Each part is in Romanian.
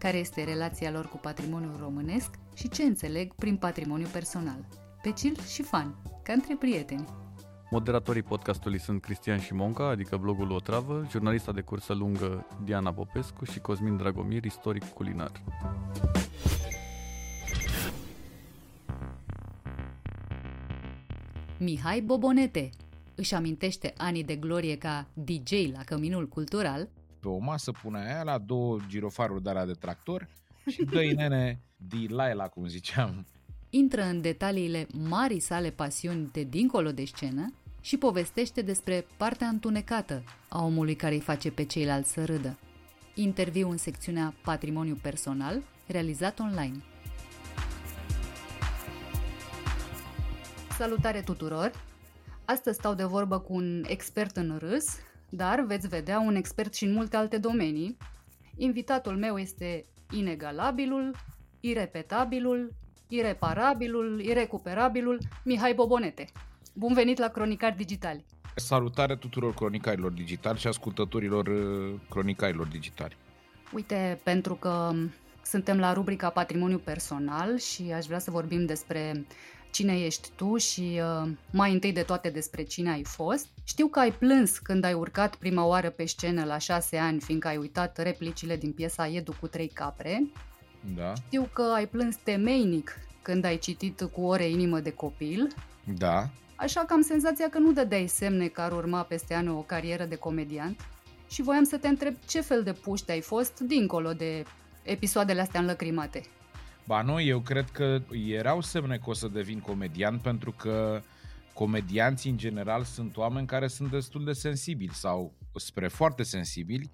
Care este relația lor cu patrimoniul românesc și ce înțeleg prin patrimoniu personal. Pe chill și fan, ca între prieteni. Moderatorii podcastului sunt Cristian Șimonca, adică blogul Otravă, jurnalista de cursă lungă Diana Popescu și Cosmin Dragomir, istoric culinar. Mihai Bobonete își amintește anii de glorie ca DJ la Căminul Cultural. Pe o masă pune aia la două girofaruri de de tractor și doi nene Delilah, cum ziceam. Intră în detaliile marii sale pasiuni de dincolo de scenă și povestește despre partea întunecată a omului care îi face pe ceilalți să râdă. Interviu în secțiunea Patrimoniu Personal, realizat online. Salutare tuturor! Astăzi stau de vorbă cu un expert în râs, dar veți vedea un expert și în multe alte domenii. Invitatul meu este inegalabilul, irepetabilul, ireparabilul, irecuperabilul Mihai Bobonete. Bun venit la Cronicari Digitali! Salutare tuturor cronicarilor digitali și ascultătorilor uh, cronicarilor digitali. Uite, pentru că suntem la rubrica Patrimoniu Personal și aș vrea să vorbim despre cine ești tu și uh, mai întâi de toate despre cine ai fost. Știu că ai plâns când ai urcat prima oară pe scenă la șase ani, fiindcă ai uitat replicile din piesa Edu cu trei capre. Da. Știu că ai plâns temeinic când ai citit cu ore inimă de copil. Da. Așa că am senzația că nu dădeai semne că ar urma peste ani o carieră de comediant. Și voiam să te întreb ce fel de puște ai fost dincolo de episoadele astea înlăcrimate. Ba nu, eu cred că erau semne că o să devin comedian pentru că comedianții în general sunt oameni care sunt destul de sensibili sau spre foarte sensibili,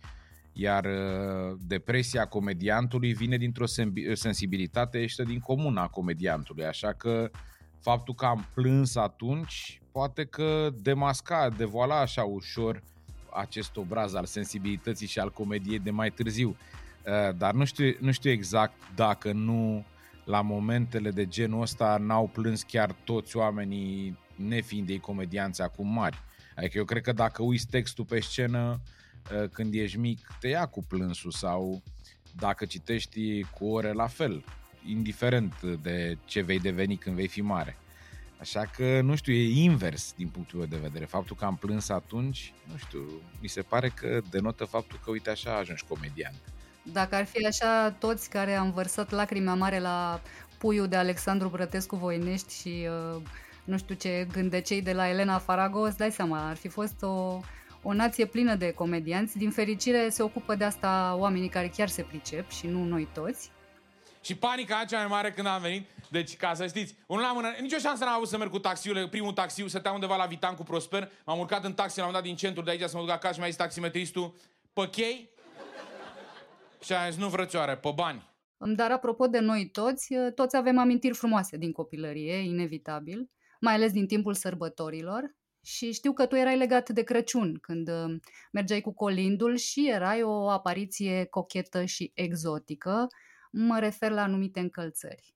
iar uh, depresia comediantului vine dintr-o sensibilitate ieșită din comuna a comediantului, așa că faptul că am plâns atunci poate că demasca, devoala așa ușor acest obraz al sensibilității și al comediei de mai târziu. Eh, dar nu știu, nu știu exact dacă nu la momentele de genul ăsta n-au plâns chiar toți oamenii nefiind ei comedianți acum mari. Adică eu cred că dacă uiți textul pe scenă eh, când ești mic, te ia cu plânsul sau dacă citești cu ore la fel, indiferent de ce vei deveni când vei fi mare. Așa că, nu știu, e invers din punctul meu de vedere. Faptul că am plâns atunci, nu știu, mi se pare că denotă faptul că, uite, așa ajungi comedian. Dacă ar fi așa, toți care am vărsat lacrimea mare la puiul de Alexandru Brătescu Voinești și uh, nu știu ce gândecei de la Elena Farago, îți dai seama, ar fi fost o, o nație plină de comedianți. Din fericire se ocupă de asta oamenii care chiar se pricep și nu noi toți. Și panica cea mai mare când am venit, deci ca să știți, unul la mână, nicio șansă n-am avut să merg cu taxiul, primul taxiu, stătea undeva la Vitan cu Prosper, m-am urcat în taxi, l-am dat din centru de aici să mă duc acasă și mi-a zis taximetristul, pe chei, și a zis, nu frățioare, pe bani. Dar apropo de noi toți, toți avem amintiri frumoase din copilărie, inevitabil, mai ales din timpul sărbătorilor. Și știu că tu erai legat de Crăciun, când uh, mergeai cu colindul și erai o apariție cochetă și exotică. Mă refer la anumite încălțări.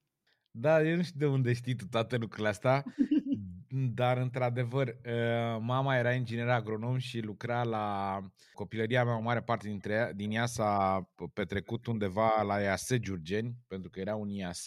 Da, eu nu știu de unde știi tu toate lucrurile astea, dar într-adevăr, ă, mama era inginer agronom și lucra la copilăria mea, o mare parte dintre ea, din ea s-a petrecut undeva la IAS Giurgeni, pentru că era un IAS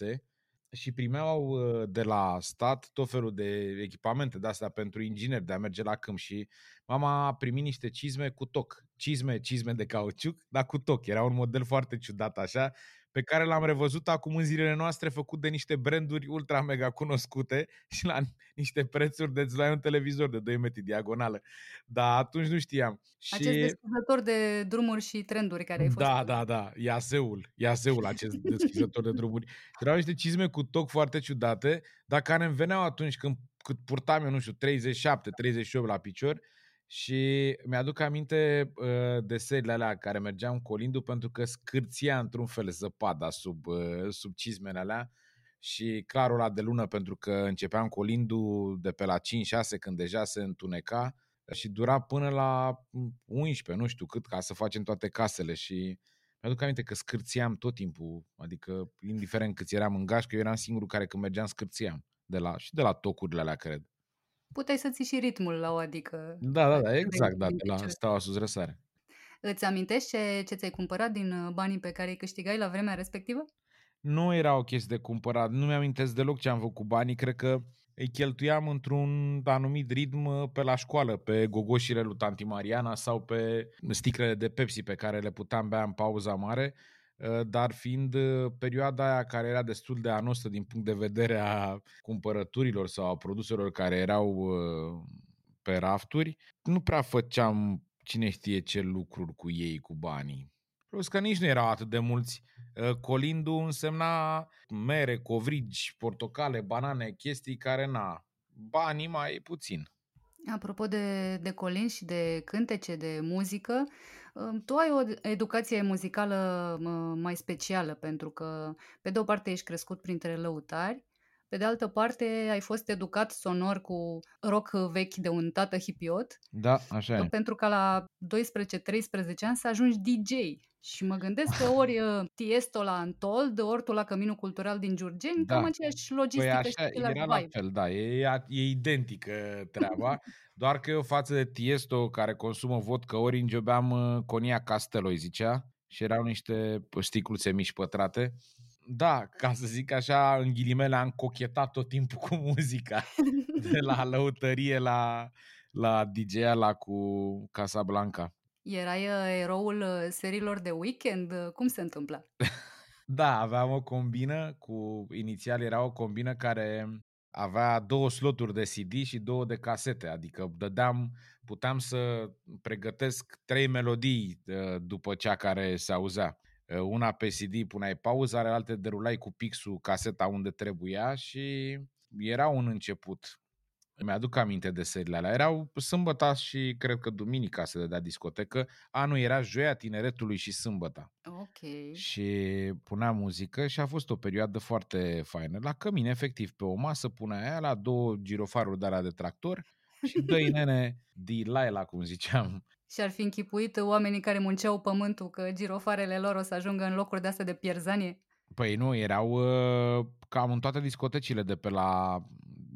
și primeau ă, de la stat tot felul de echipamente de astea pentru ingineri de a merge la câmp și mama a primit niște cizme cu toc. Cizme, cizme de cauciuc, dar cu toc. Era un model foarte ciudat așa pe care l-am revăzut acum în zilele noastre făcut de niște branduri ultra mega cunoscute și la niște prețuri de îți luai un televizor de 2 metri diagonală. Dar atunci nu știam. Și... Acest deschizător de drumuri și trenduri care ai fost. Da, da, da. Iaseul. Iaseul acest deschizător de drumuri. Erau niște cizme cu toc foarte ciudate, dar care îmi veneau atunci când cât purtam eu, nu știu, 37, 38 la picior și mi-aduc aminte uh, de serile alea care mergeam colindu pentru că scârția într-un fel zăpada sub, uh, sub cizmele alea și clarul ăla de lună pentru că începeam colindu de pe la 5-6 când deja se întuneca și dura până la 11, nu știu cât, ca să facem toate casele și mi-aduc aminte că scârțiam tot timpul, adică indiferent cât eram în gașcă, eu eram singurul care când mergeam scârțiam de la, și de la tocurile alea, cred. Puteai să ții și ritmul la o, adică... Da, da, da, exact, da, de la Steaua sus răsare. Îți amintești ce, ce ți-ai cumpărat din uh, banii pe care îi câștigai la vremea respectivă? Nu era o chestie de cumpărat, nu mi-am deloc ce am făcut cu banii, cred că îi cheltuiam într-un anumit ritm uh, pe la școală, pe gogoșile lui Tanti Mariana sau pe sticlele de Pepsi pe care le puteam bea în pauza mare, uh, dar fiind uh, perioada aia care era destul de anostă din punct de vedere a cumpărăturilor sau a produselor care erau pe rafturi, nu prea făceam cine știe ce lucruri cu ei, cu banii. Plus că nici nu erau atât de mulți Ă, colindu însemna mere, covrigi, portocale, banane, chestii care, na, banii mai puțin. Apropo de, de colin și de cântece, de muzică, ă, tu ai o educație muzicală mai specială, pentru că, pe de o parte, ești crescut printre lăutari, pe de altă parte, ai fost educat sonor cu rock vechi de un tată hipiot. Da, așa e. Pentru că la 12-13 ani să ajungi DJ. Și mă gândesc că ori uh, Tiesto la Antold, ori tu la Căminul Cultural din Giurgeni, da. cam aceeași logistică păi așa, și era vibe. la fel, da, e, e identică treaba, doar că eu față de Tiesto care consumă vodka orange, beam uh, Conia Castelo, îi zicea, și erau niște sticluțe mici pătrate. Da, ca să zic așa, în ghilimele am cochetat tot timpul cu muzica, de la lăutărie la, la dj la cu Casablanca. Erai uh, eroul uh, serilor de weekend? Uh, cum se întâmplă? da, aveam o combină cu, inițial era o combină care avea două sloturi de CD și două de casete, adică dădeam, puteam să pregătesc trei melodii după cea care se auzea. Una pe CD puneai pauză, are alte derulai cu pixul caseta unde trebuia și era un început. Mi-aduc aminte de serile alea. Erau sâmbăta și cred că duminica se dădea discotecă. Anul era joia tineretului și sâmbăta. Ok. Și punea muzică și a fost o perioadă foarte faină. La cămin, efectiv, pe o masă punea aia la două girofaruri de la de tractor și doi nene Delilah, cum ziceam. Și ar fi închipuit oamenii care munceau pământul că girofarele lor o să ajungă în locuri de astea de pierzanie? Păi nu, erau uh, cam în toate discotecile de pe la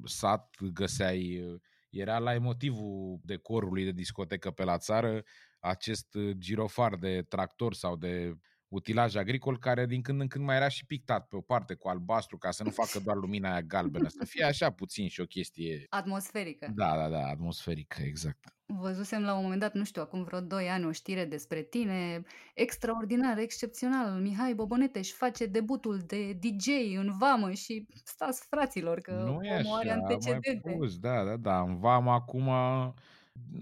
sat găseai, era la emotivul decorului de discotecă pe la țară, acest girofar de tractor sau de utilaj agricol care din când în când mai era și pictat pe o parte cu albastru ca să nu facă doar lumina aia galbenă, să fie așa puțin și o chestie... Atmosferică. Da, da, da, atmosferică, exact. Văzusem la un moment dat, nu știu, acum vreo 2 ani o știre despre tine, extraordinar, excepțional, Mihai Bobonete își face debutul de DJ în vamă și stați fraților că nu e omul are antecedente. Mai pus, da, da, da, în vamă acum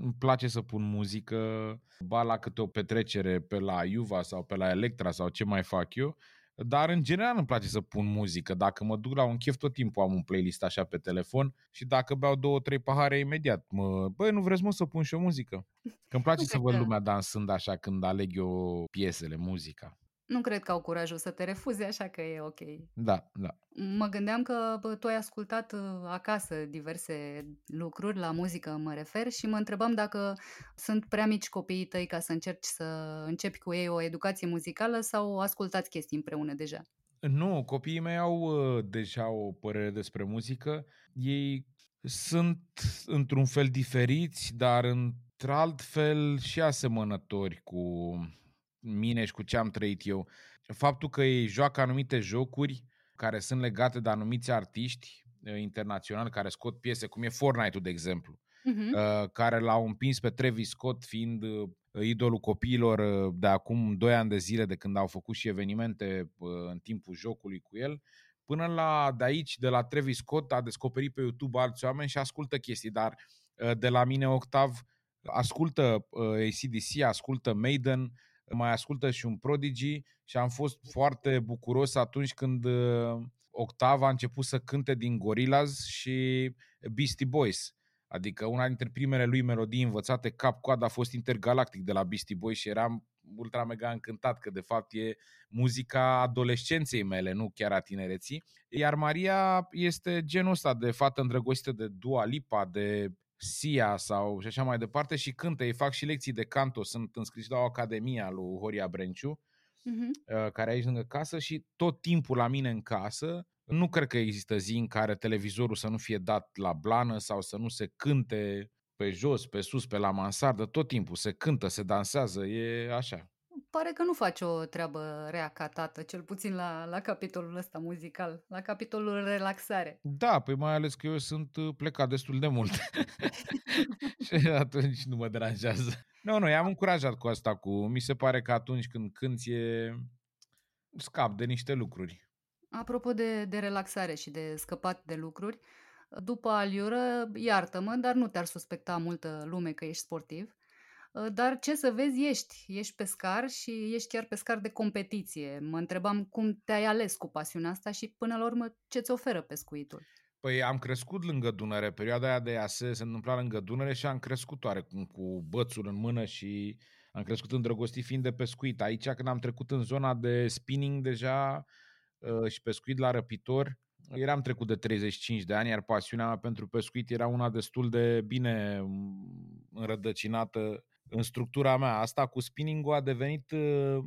îmi place să pun muzică, ba la câte o petrecere pe la Iuva sau pe la Electra sau ce mai fac eu, dar în general îmi place să pun muzică. Dacă mă duc la un chef, tot timpul am un playlist așa pe telefon și dacă beau două, trei pahare imediat, mă, băi, nu vreți mă să pun și o muzică? Că îmi place să văd lumea dansând așa când aleg eu piesele, muzica. Nu cred că au curajul să te refuze, așa că e ok. Da, da. Mă gândeam că bă, tu ai ascultat uh, acasă diverse lucruri, la muzică mă refer, și mă întrebam dacă sunt prea mici copiii tăi ca să încerci să începi cu ei o educație muzicală sau ascultați chestii împreună deja? Nu, copiii mei au uh, deja o părere despre muzică. Ei sunt într-un fel diferiți, dar într-alt fel și asemănători cu mine și cu ce am trăit eu. Faptul că ei joacă anumite jocuri care sunt legate de anumiți artiști uh, internaționali care scot piese, cum e Fortnite-ul, de exemplu, uh-huh. care l-au împins pe Travis Scott fiind uh, idolul copiilor uh, de acum 2 ani de zile de când au făcut și evenimente în timpul jocului cu el, până la de aici, de la Travis Scott, a descoperit pe YouTube alți oameni și ascultă chestii, dar de la mine Octav ascultă ACDC, ascultă Maiden, mai ascultă și un Prodigy și am fost foarte bucuros atunci când uh, Octava a început să cânte din Gorillaz și Beastie Boys. Adică una dintre primele lui melodii învățate cap-coadă a fost Intergalactic de la Beastie Boys și eram ultra mega încântat că de fapt e muzica adolescenței mele, nu chiar a tinereții. Iar Maria este genul ăsta de fată îndrăgostită de Dua Lipa, de Sia sau și așa mai departe și cântă, ei fac și lecții de canto, sunt înscriși la o academie a lui Horia Brenciu, uh-huh. care e aici lângă casă și tot timpul la mine în casă nu cred că există zi în care televizorul să nu fie dat la blană sau să nu se cânte pe jos, pe sus, pe la mansardă, tot timpul se cântă, se dansează, e așa. Pare că nu faci o treabă rea ca tată, cel puțin la, la capitolul ăsta muzical, la capitolul relaxare. Da, păi mai ales că eu sunt uh, plecat destul de mult. și atunci nu mă deranjează. Nu, nu, i-am încurajat cu asta, cu mi se pare că atunci când cânti e scap de niște lucruri. Apropo de, de relaxare și de scăpat de lucruri, după aliură, iartă-mă, dar nu te-ar suspecta multă lume că ești sportiv. Dar ce să vezi, ești. Ești pescar și ești chiar pescar de competiție. Mă întrebam cum te-ai ales cu pasiunea asta și până la urmă ce-ți oferă pescuitul. Păi am crescut lângă Dunăre, perioada aia de iase se întâmpla lângă Dunăre și am crescut oarecum cu bățul în mână și am crescut îndrăgostit fiind de pescuit. Aici când am trecut în zona de spinning deja Uh, și pescuit la răpitor. Eram trecut de 35 de ani, iar pasiunea mea pentru pescuit era una destul de bine mm, înrădăcinată în structura mea. Asta cu spinning a devenit uh,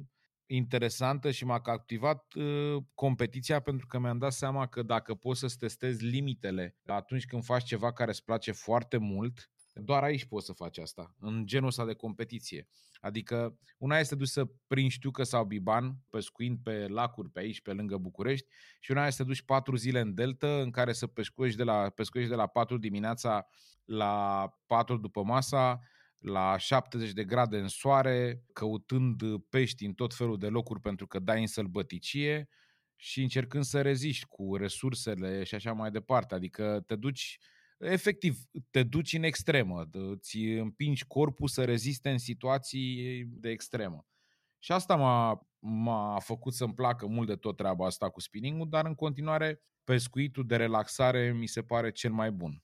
interesantă și m-a captivat uh, competiția pentru că mi-am dat seama că dacă poți să-ți testezi limitele atunci când faci ceva care îți place foarte mult, doar aici poți să faci asta, în genul ăsta de competiție. Adică una este dus să prinzi știucă sau biban, pescuind pe lacuri pe aici, pe lângă București, și una este să duci patru zile în delta în care să pescuiești de la, pescuiești de la 4 dimineața la 4 după masa, la 70 de grade în soare, căutând pești în tot felul de locuri pentru că dai în sălbăticie și încercând să reziști cu resursele și așa mai departe. Adică te duci efectiv, te duci în extremă, îți împingi corpul să reziste în situații de extremă. Și asta m-a, m-a făcut să-mi placă mult de tot treaba asta cu spinning dar în continuare pescuitul de relaxare mi se pare cel mai bun.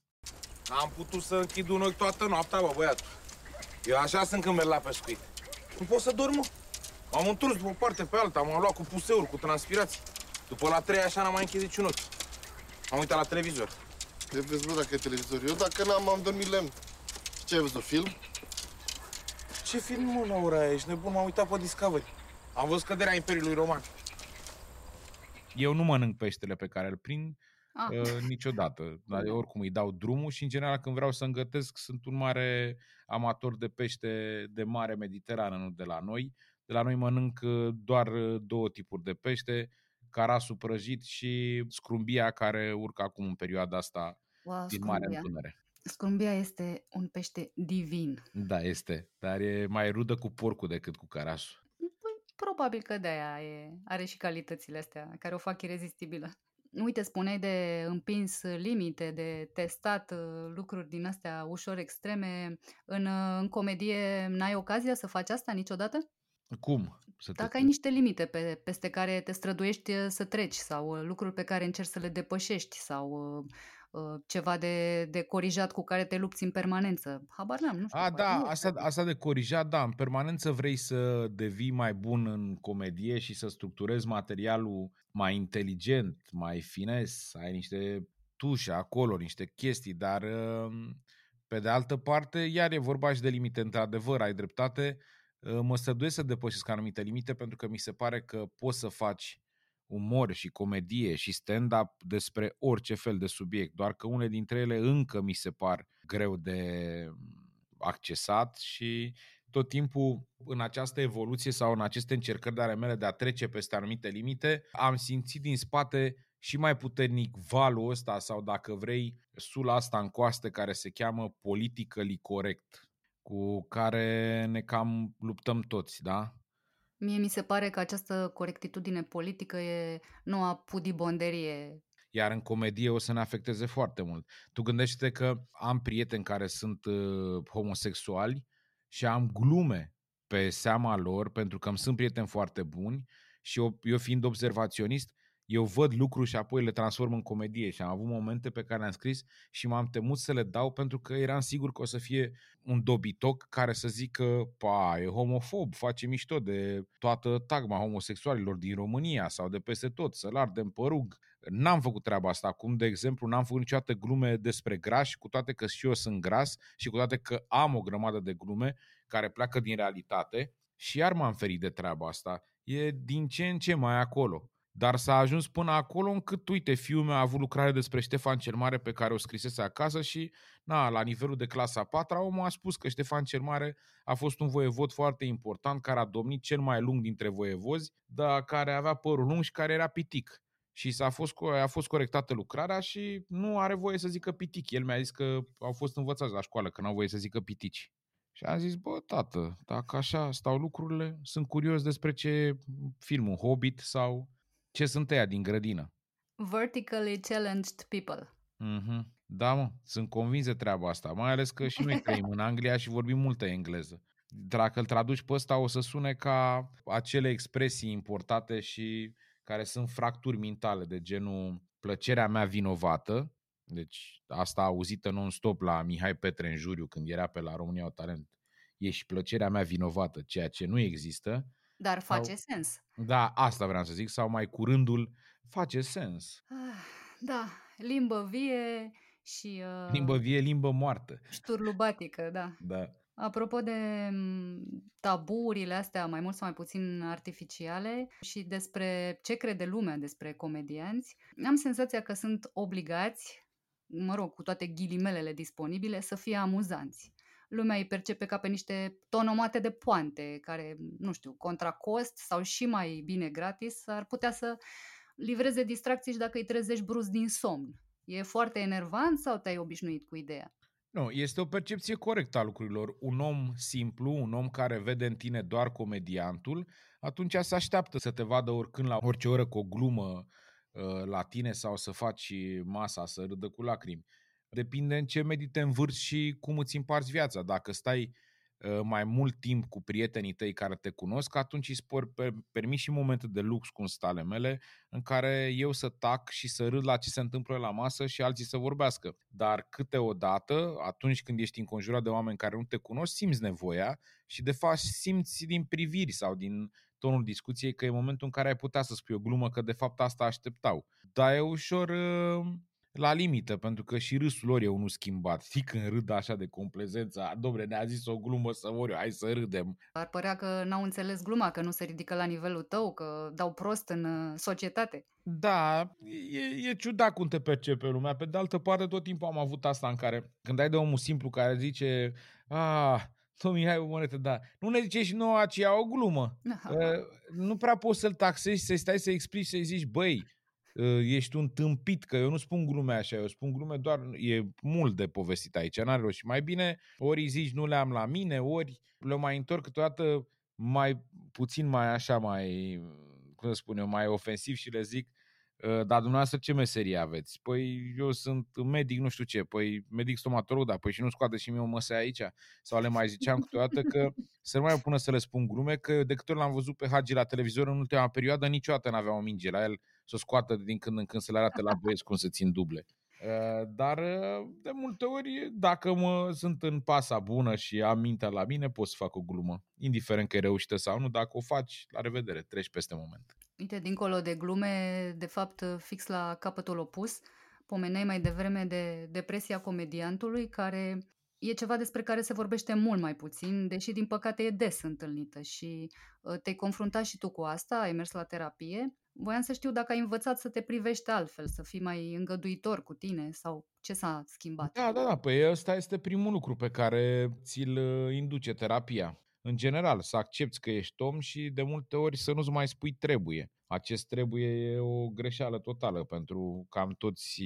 Am putut să închid un ochi toată noaptea, bă, băiatul. Eu așa sunt când merg la pescuit. Nu pot să dorm, mă. M-am întors după o parte pe alta, m-am luat cu puseuri, cu transpirații. După la trei așa n-am mai închis niciun ochi. Am uitat la televizor. Ce vezi, bă, dacă e televizor? Eu dacă n-am, am dormit lemn. Ce ai văzut, film? Ce film, mă, la ora aia? Ești nebun, m-am uitat pe Discovery. Am văzut căderea Imperiului Roman. Eu nu mănânc peștele pe care îl prind ah. uh, niciodată. Dar eu oricum îi dau drumul și, în general, când vreau să îngătesc, sunt un mare amator de pește de mare mediterană, nu de la noi. De la noi mănânc uh, doar uh, două tipuri de pește, carasul prăjit și scrumbia care urcă acum în perioada asta wow, din Marea Întunere. Scrumbia este un pește divin. Da, este. Dar e mai rudă cu porcul decât cu carasul. Păi, probabil că de-aia e, are și calitățile astea care o fac irezistibilă. Uite, spuneai de împins limite, de testat uh, lucruri din astea ușor extreme. În, uh, în comedie n-ai ocazia să faci asta niciodată? Cum? Să Dacă te... ai niște limite pe, peste care te străduiești uh, să treci sau uh, lucruri pe care încerci să le depășești sau uh, uh, ceva de, de corijat cu care te lupți în permanență. Habar n-am, nu știu. A, da, nu asta, asta de corijat, da, în permanență vrei să devii mai bun în comedie și să structurezi materialul mai inteligent, mai fines, ai niște tușe acolo, niște chestii, dar pe de altă parte, iar e vorba și de limite, într-adevăr, ai dreptate, Ă, mă străduiesc să depășesc anumite limite pentru că mi se pare că poți să faci umor și comedie și stand-up despre orice fel de subiect, doar că unele dintre ele încă mi se par greu de accesat și tot timpul în această evoluție sau în aceste încercări de ale mele de a trece peste anumite limite, am simțit din spate și mai puternic valul ăsta sau dacă vrei sula asta în coaste care se cheamă politically corect cu care ne cam luptăm toți, da? Mie mi se pare că această corectitudine politică e noua pudibonderie. Iar în comedie o să ne afecteze foarte mult. Tu gândește că am prieteni care sunt uh, homosexuali și am glume pe seama lor, pentru că îmi sunt prieteni foarte buni și eu, eu fiind observaționist, eu văd lucruri și apoi le transform în comedie și am avut momente pe care le-am scris și m-am temut să le dau pentru că eram sigur că o să fie un dobitoc care să zică, pa, e homofob, face mișto de toată tagma homosexualilor din România sau de peste tot, să-l ardem părug. N-am făcut treaba asta acum, de exemplu, n-am făcut niciodată glume despre grași, cu toate că și eu sunt gras și cu toate că am o grămadă de glume care pleacă din realitate și iar m-am ferit de treaba asta. E din ce în ce mai acolo. Dar s-a ajuns până acolo încât, uite, fiul meu a avut lucrare despre Ștefan cel Mare pe care o scrisese acasă și, na, la nivelul de clasa 4 omul a spus că Ștefan cel Mare a fost un voievod foarte important care a domnit cel mai lung dintre voievozi, dar care avea părul lung și care era pitic. Și s-a fost, a fost corectată lucrarea și nu are voie să zică pitic. El mi-a zis că au fost învățați la școală că nu au voie să zică pitici. Și am zis, bă, tată, dacă așa stau lucrurile, sunt curios despre ce film, un Hobbit sau ce sunt ăia din grădină. Vertically challenged people. Mm-hmm. Da, mă, sunt convins de treaba asta, mai ales că și noi trăim în Anglia și vorbim multă engleză. Dacă îl traduci pe ăsta, o să sune ca acele expresii importate și care sunt fracturi mentale, de genul plăcerea mea vinovată, deci asta auzită non-stop la Mihai Petre în juriu când era pe la România o Talent. E și plăcerea mea vinovată, ceea ce nu există. Dar face sau, sens. Da, asta vreau să zic, sau mai curândul face sens. Ah, da, limbă vie și... Uh, limbă vie, limbă moartă. Șturlubatică, da. Da. Apropo de taburile astea, mai mult sau mai puțin artificiale, și despre ce crede lumea despre comedianți, am senzația că sunt obligați mă rog, cu toate ghilimelele disponibile, să fie amuzanți. Lumea îi percepe ca pe niște tonomate de poante, care, nu știu, contra cost sau și mai bine gratis, ar putea să livreze distracții și dacă îi trezești brusc din somn. E foarte enervant sau te-ai obișnuit cu ideea? Nu, este o percepție corectă a lucrurilor. Un om simplu, un om care vede în tine doar comediantul, atunci se așteaptă să te vadă oricând la orice oră cu o glumă Uh, la tine sau să faci masa să râdă cu lacrimi. Depinde în ce medii te învârți și cum îți împarți viața. Dacă stai uh, mai mult timp cu prietenii tăi care te cunosc, atunci îi spor permis și momente de lux, cum sunt ale mele, în care eu să tac și să râd la ce se întâmplă la masă și alții să vorbească. Dar câteodată, atunci când ești înconjurat de oameni care nu te cunosc, simți nevoia și de fapt simți din priviri sau din tonul discuției că e momentul în care ai putea să spui o glumă că de fapt asta așteptau. Dar e ușor uh, la limită, pentru că și râsul lor e unul schimbat. Știi când râd așa de complezență, domne, ne-a zis o glumă să mor hai să râdem. Ar părea că n-au înțeles gluma, că nu se ridică la nivelul tău, că dau prost în uh, societate. Da, e, e ciudat cum te percepe lumea. Pe de altă parte, tot timpul am avut asta în care, când ai de omul simplu care zice, ah, Domnul Mihai Monetă, da. Nu ne zice și nouă aceea o glumă. Uh, nu prea poți să-l taxezi, să stai să explici, să-i zici, băi, uh, ești un tâmpit, că eu nu spun glume așa, eu spun glume doar, e mult de povestit aici, n-are rost. Și mai bine, ori îi zici nu le am la mine, ori le mai întorc câteodată mai puțin mai așa, mai, cum să spun eu, mai ofensiv și le zic, Ă, dar dumneavoastră ce meserie aveți? Păi eu sunt medic nu știu ce, păi medic stomatolog, da, păi și nu scoate și mie o măsă aici? Sau le mai ziceam câteodată că să nu mai pună să le spun glume, că de câte ori l-am văzut pe Hagi la televizor în ultima perioadă, niciodată n-avea o minge la el să o scoată din când în când să le arate la băieți cum să țin duble. Ă, dar ă, de multe ori, dacă mă sunt în pasa bună și am mintea la mine, pot să fac o glumă. Indiferent că e reușită sau nu, dacă o faci, la revedere, treci peste moment. Uite, dincolo de glume, de fapt, fix la capătul opus, pomeneai mai devreme de depresia comediantului, care e ceva despre care se vorbește mult mai puțin, deși din păcate e des întâlnită și ă, te-ai confruntat și tu cu asta, ai mers la terapie. Voiam să știu dacă ai învățat să te privești altfel, să fii mai îngăduitor cu tine sau ce s-a schimbat. Da, da, da, păi ăsta este primul lucru pe care ți-l ă, induce terapia în general, să accepti că ești om și de multe ori să nu-ți mai spui trebuie. Acest trebuie e o greșeală totală pentru cam toți,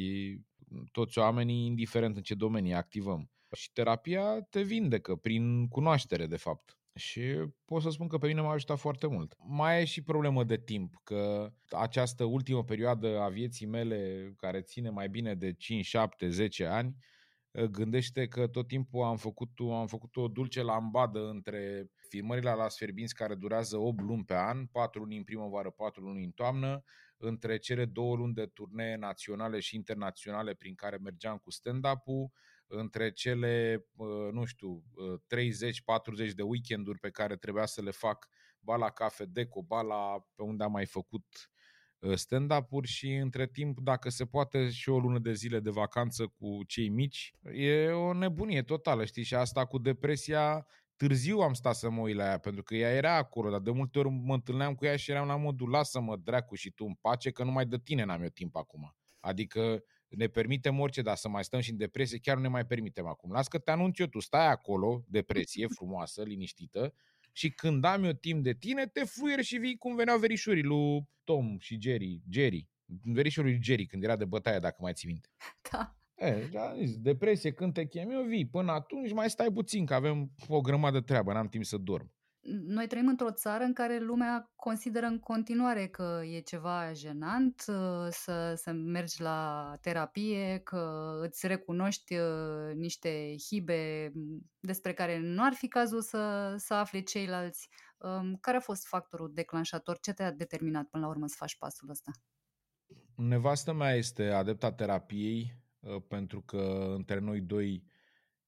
toți oamenii, indiferent în ce domenii activăm. Și terapia te vindecă prin cunoaștere, de fapt. Și pot să spun că pe mine m-a ajutat foarte mult. Mai e și problemă de timp, că această ultimă perioadă a vieții mele, care ține mai bine de 5, 7, 10 ani, gândește că tot timpul am făcut, am făcut o dulce lambadă între filmările la Sferbinți care durează 8 luni pe an, 4 luni în primăvară, 4 luni în toamnă, între cele două luni de turnee naționale și internaționale prin care mergeam cu stand-up-ul, între cele, nu știu, 30-40 de weekenduri pe care trebuia să le fac ba la Cafe Deco, ba la pe unde am mai făcut stand-up-uri și între timp, dacă se poate, și o lună de zile de vacanță cu cei mici. E o nebunie totală, știi? Și asta cu depresia târziu am stat să mă uit la ea, pentru că ea era acolo, dar de multe ori mă întâlneam cu ea și eram la modul, lasă-mă dracu și tu în pace, că numai de tine n-am eu timp acum. Adică ne permitem orice, dar să mai stăm și în depresie, chiar nu ne mai permitem acum. Las că te anunț eu, tu stai acolo, depresie, frumoasă, liniștită, și când am eu timp de tine, te fluier și vii cum veneau verișorii lui Tom și Jerry. Jerry. Verișorii lui Jerry, când era de bătaie, dacă mai ții minte. Da. E, da, depresie, când te chem eu, vii. Până atunci mai stai puțin, că avem o grămadă de treabă, n-am timp să dorm. Noi trăim într-o țară în care lumea consideră în continuare că e ceva jenant uh, să, să mergi la terapie, că îți recunoști uh, niște hibe despre care nu ar fi cazul să, să afle ceilalți. Um, care a fost factorul declanșator? Ce te-a determinat până la urmă să faci pasul ăsta? Nevastă mea este adepta terapiei uh, pentru că între noi doi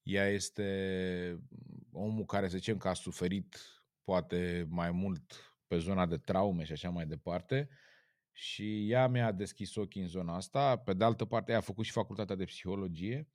ea este omul care, să zicem, că a suferit poate mai mult pe zona de traume și așa mai departe. Și ea mi-a deschis ochii în zona asta. Pe de altă parte, ea a făcut și facultatea de psihologie,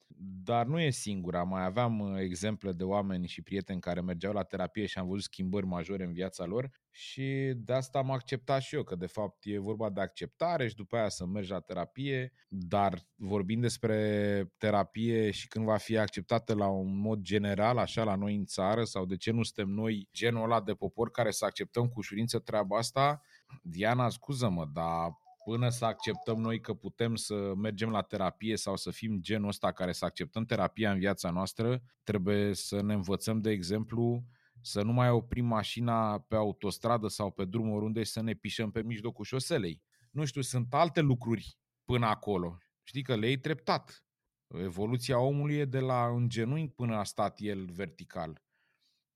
dar nu e singura. Mai aveam uh, exemple de oameni și prieteni care mergeau la terapie și am văzut schimbări majore în viața lor și de asta am acceptat și eu, că de fapt e vorba de acceptare și după aia să mergi la terapie, dar vorbind despre terapie și când va fi acceptată la un mod general, așa la noi în țară, sau de ce nu suntem noi genul ăla de popor care să acceptăm cu ușurință treaba asta, Diana, scuză-mă, dar până să acceptăm noi că putem să mergem la terapie sau să fim genul ăsta care să acceptăm terapia în viața noastră, trebuie să ne învățăm, de exemplu, să nu mai oprim mașina pe autostradă sau pe drum oriunde și să ne pișăm pe mijlocul șoselei. Nu știu, sunt alte lucruri până acolo. Știi că le iei treptat. Evoluția omului e de la un genunchi până a stat el vertical.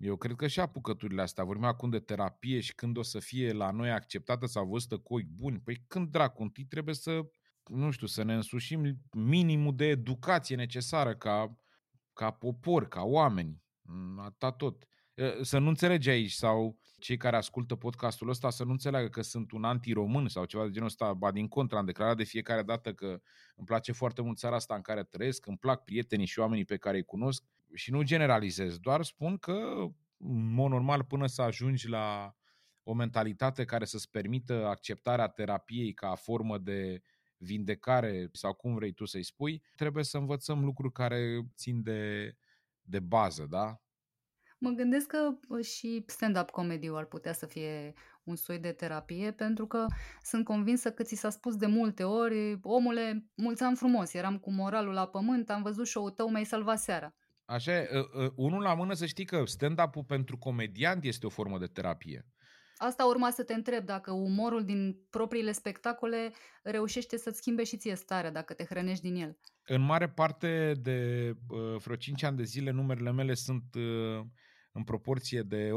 Eu cred că și apucăturile astea, vorbim acum de terapie și când o să fie la noi acceptată sau văzută cu ochi buni, păi când dracu, întâi trebuie să, nu știu, să ne însușim minimul de educație necesară ca, ca popor, ca oameni, atâta tot. Să nu înțelegi aici sau cei care ascultă podcastul ăsta să nu înțeleagă că sunt un anti-român sau ceva de genul ăsta, ba din contra, am declarat de fiecare dată că îmi place foarte mult țara asta în care trăiesc, îmi plac prietenii și oamenii pe care îi cunosc, și nu generalizez, doar spun că, în mod normal, până să ajungi la o mentalitate care să-ți permită acceptarea terapiei ca formă de vindecare sau cum vrei tu să-i spui, trebuie să învățăm lucruri care țin de, de bază, da? Mă gândesc că și stand-up comedy ar putea să fie un soi de terapie, pentru că sunt convinsă că ți s-a spus de multe ori, omule, mulți ani frumos, eram cu moralul la pământ, am văzut show-ul tău, mi-ai salvat seara. Așa e, uh, uh, unul la mână să știi că stand-up-ul pentru comediant este o formă de terapie. Asta urma să te întreb, dacă umorul din propriile spectacole reușește să-ți schimbe și ție starea, dacă te hrănești din el. În mare parte de uh, vreo 5 ani de zile, numerele mele sunt uh, în proporție de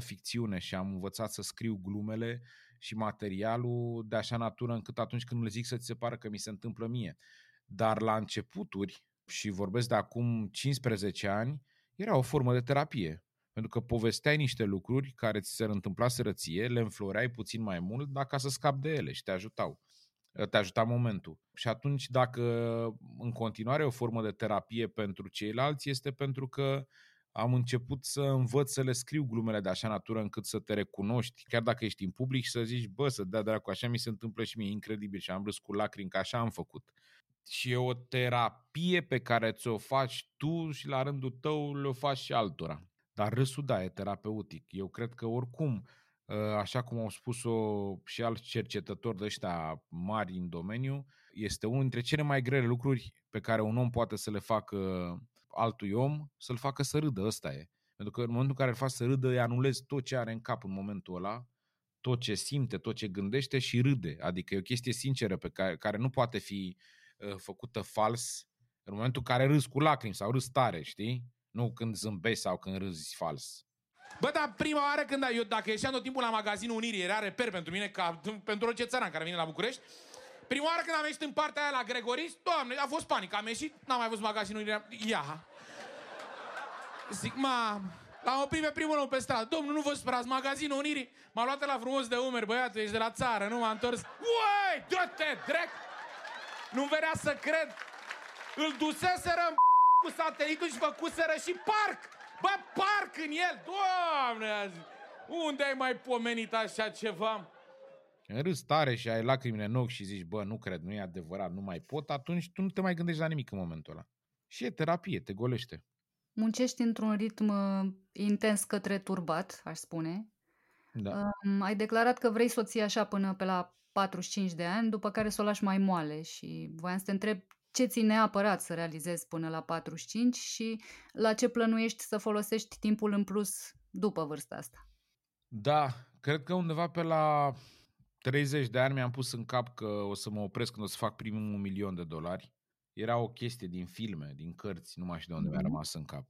85-90% ficțiune și am învățat să scriu glumele și materialul de așa natură încât atunci când le zic să ți se pară că mi se întâmplă mie. Dar la începuturi, și vorbesc de acum 15 ani, era o formă de terapie. Pentru că povesteai niște lucruri care ți se întâmpla sărăție, le înfloreai puțin mai mult, dar ca să scapi de ele și te ajutau. Te ajuta momentul. Și atunci, dacă în continuare o formă de terapie pentru ceilalți, este pentru că am început să învăț să le scriu glumele de așa natură încât să te recunoști, chiar dacă ești în public și să zici, bă, să dea dracu, așa mi se întâmplă și mie, incredibil, și am râs cu lacrimi, că așa am făcut și e o terapie pe care ți-o faci tu și la rândul tău le-o faci și altora. Dar râsul, da, e terapeutic. Eu cred că oricum, ă, așa cum au spus-o și alți cercetători de ăștia mari în domeniu, este unul dintre cele mai grele lucruri pe care un om poate să le facă altui om, să-l facă să râdă, ăsta e. Pentru că în momentul în care îl faci să râdă, îi anulezi tot ce are în cap în momentul ăla, tot ce simte, tot ce gândește și râde. Adică e o chestie sinceră pe care, care nu poate fi uh, Uh, făcută fals în momentul în care râzi cu lacrimi sau râzi tare, știi? Nu când zâmbești sau când râzi fals. Bă, dar prima oară când eu, dacă ieșeam tot timpul la magazinul Unirii, era reper pentru mine, ca pentru orice țăran care vine la București, Prima oară când am ieșit în partea aia la Gregoris, doamne, a fost panică. Am ieșit, n-am mai văzut magazinul Unirii. Ia. Zic, ma, L-am oprit pe primul om pe stradă. Domnul, nu vă sperați, magazinul Unirii. M-a luat la frumos de umeri, băiatul, ești de la țară, nu m-a întors. Uai, dă-te, drept! Nu venea să cred. Îl duseseră în cu satelitul și făcuseră și parc. Bă, parc în el! Doamne, azi. Unde ai mai pomenit așa ceva? Râs tare și ai lacrimile în ochi și zici, bă, nu cred, nu e adevărat, nu mai pot, atunci tu nu te mai gândești la nimic în momentul ăla. Și e terapie, te golește. Muncești într-un ritm uh, intens către turbat, aș spune. Da. Um, ai declarat că vrei să o ții așa până pe la 45 de ani, după care să o lași mai moale și voiam să te întreb ce ți neapărat să realizezi până la 45 și la ce plănuiești să folosești timpul în plus după vârsta asta. Da, cred că undeva pe la 30 de ani mi-am pus în cap că o să mă opresc când o să fac primul milion de dolari. Era o chestie din filme, din cărți, nu mai știu de unde mm-hmm. mi-a rămas în cap.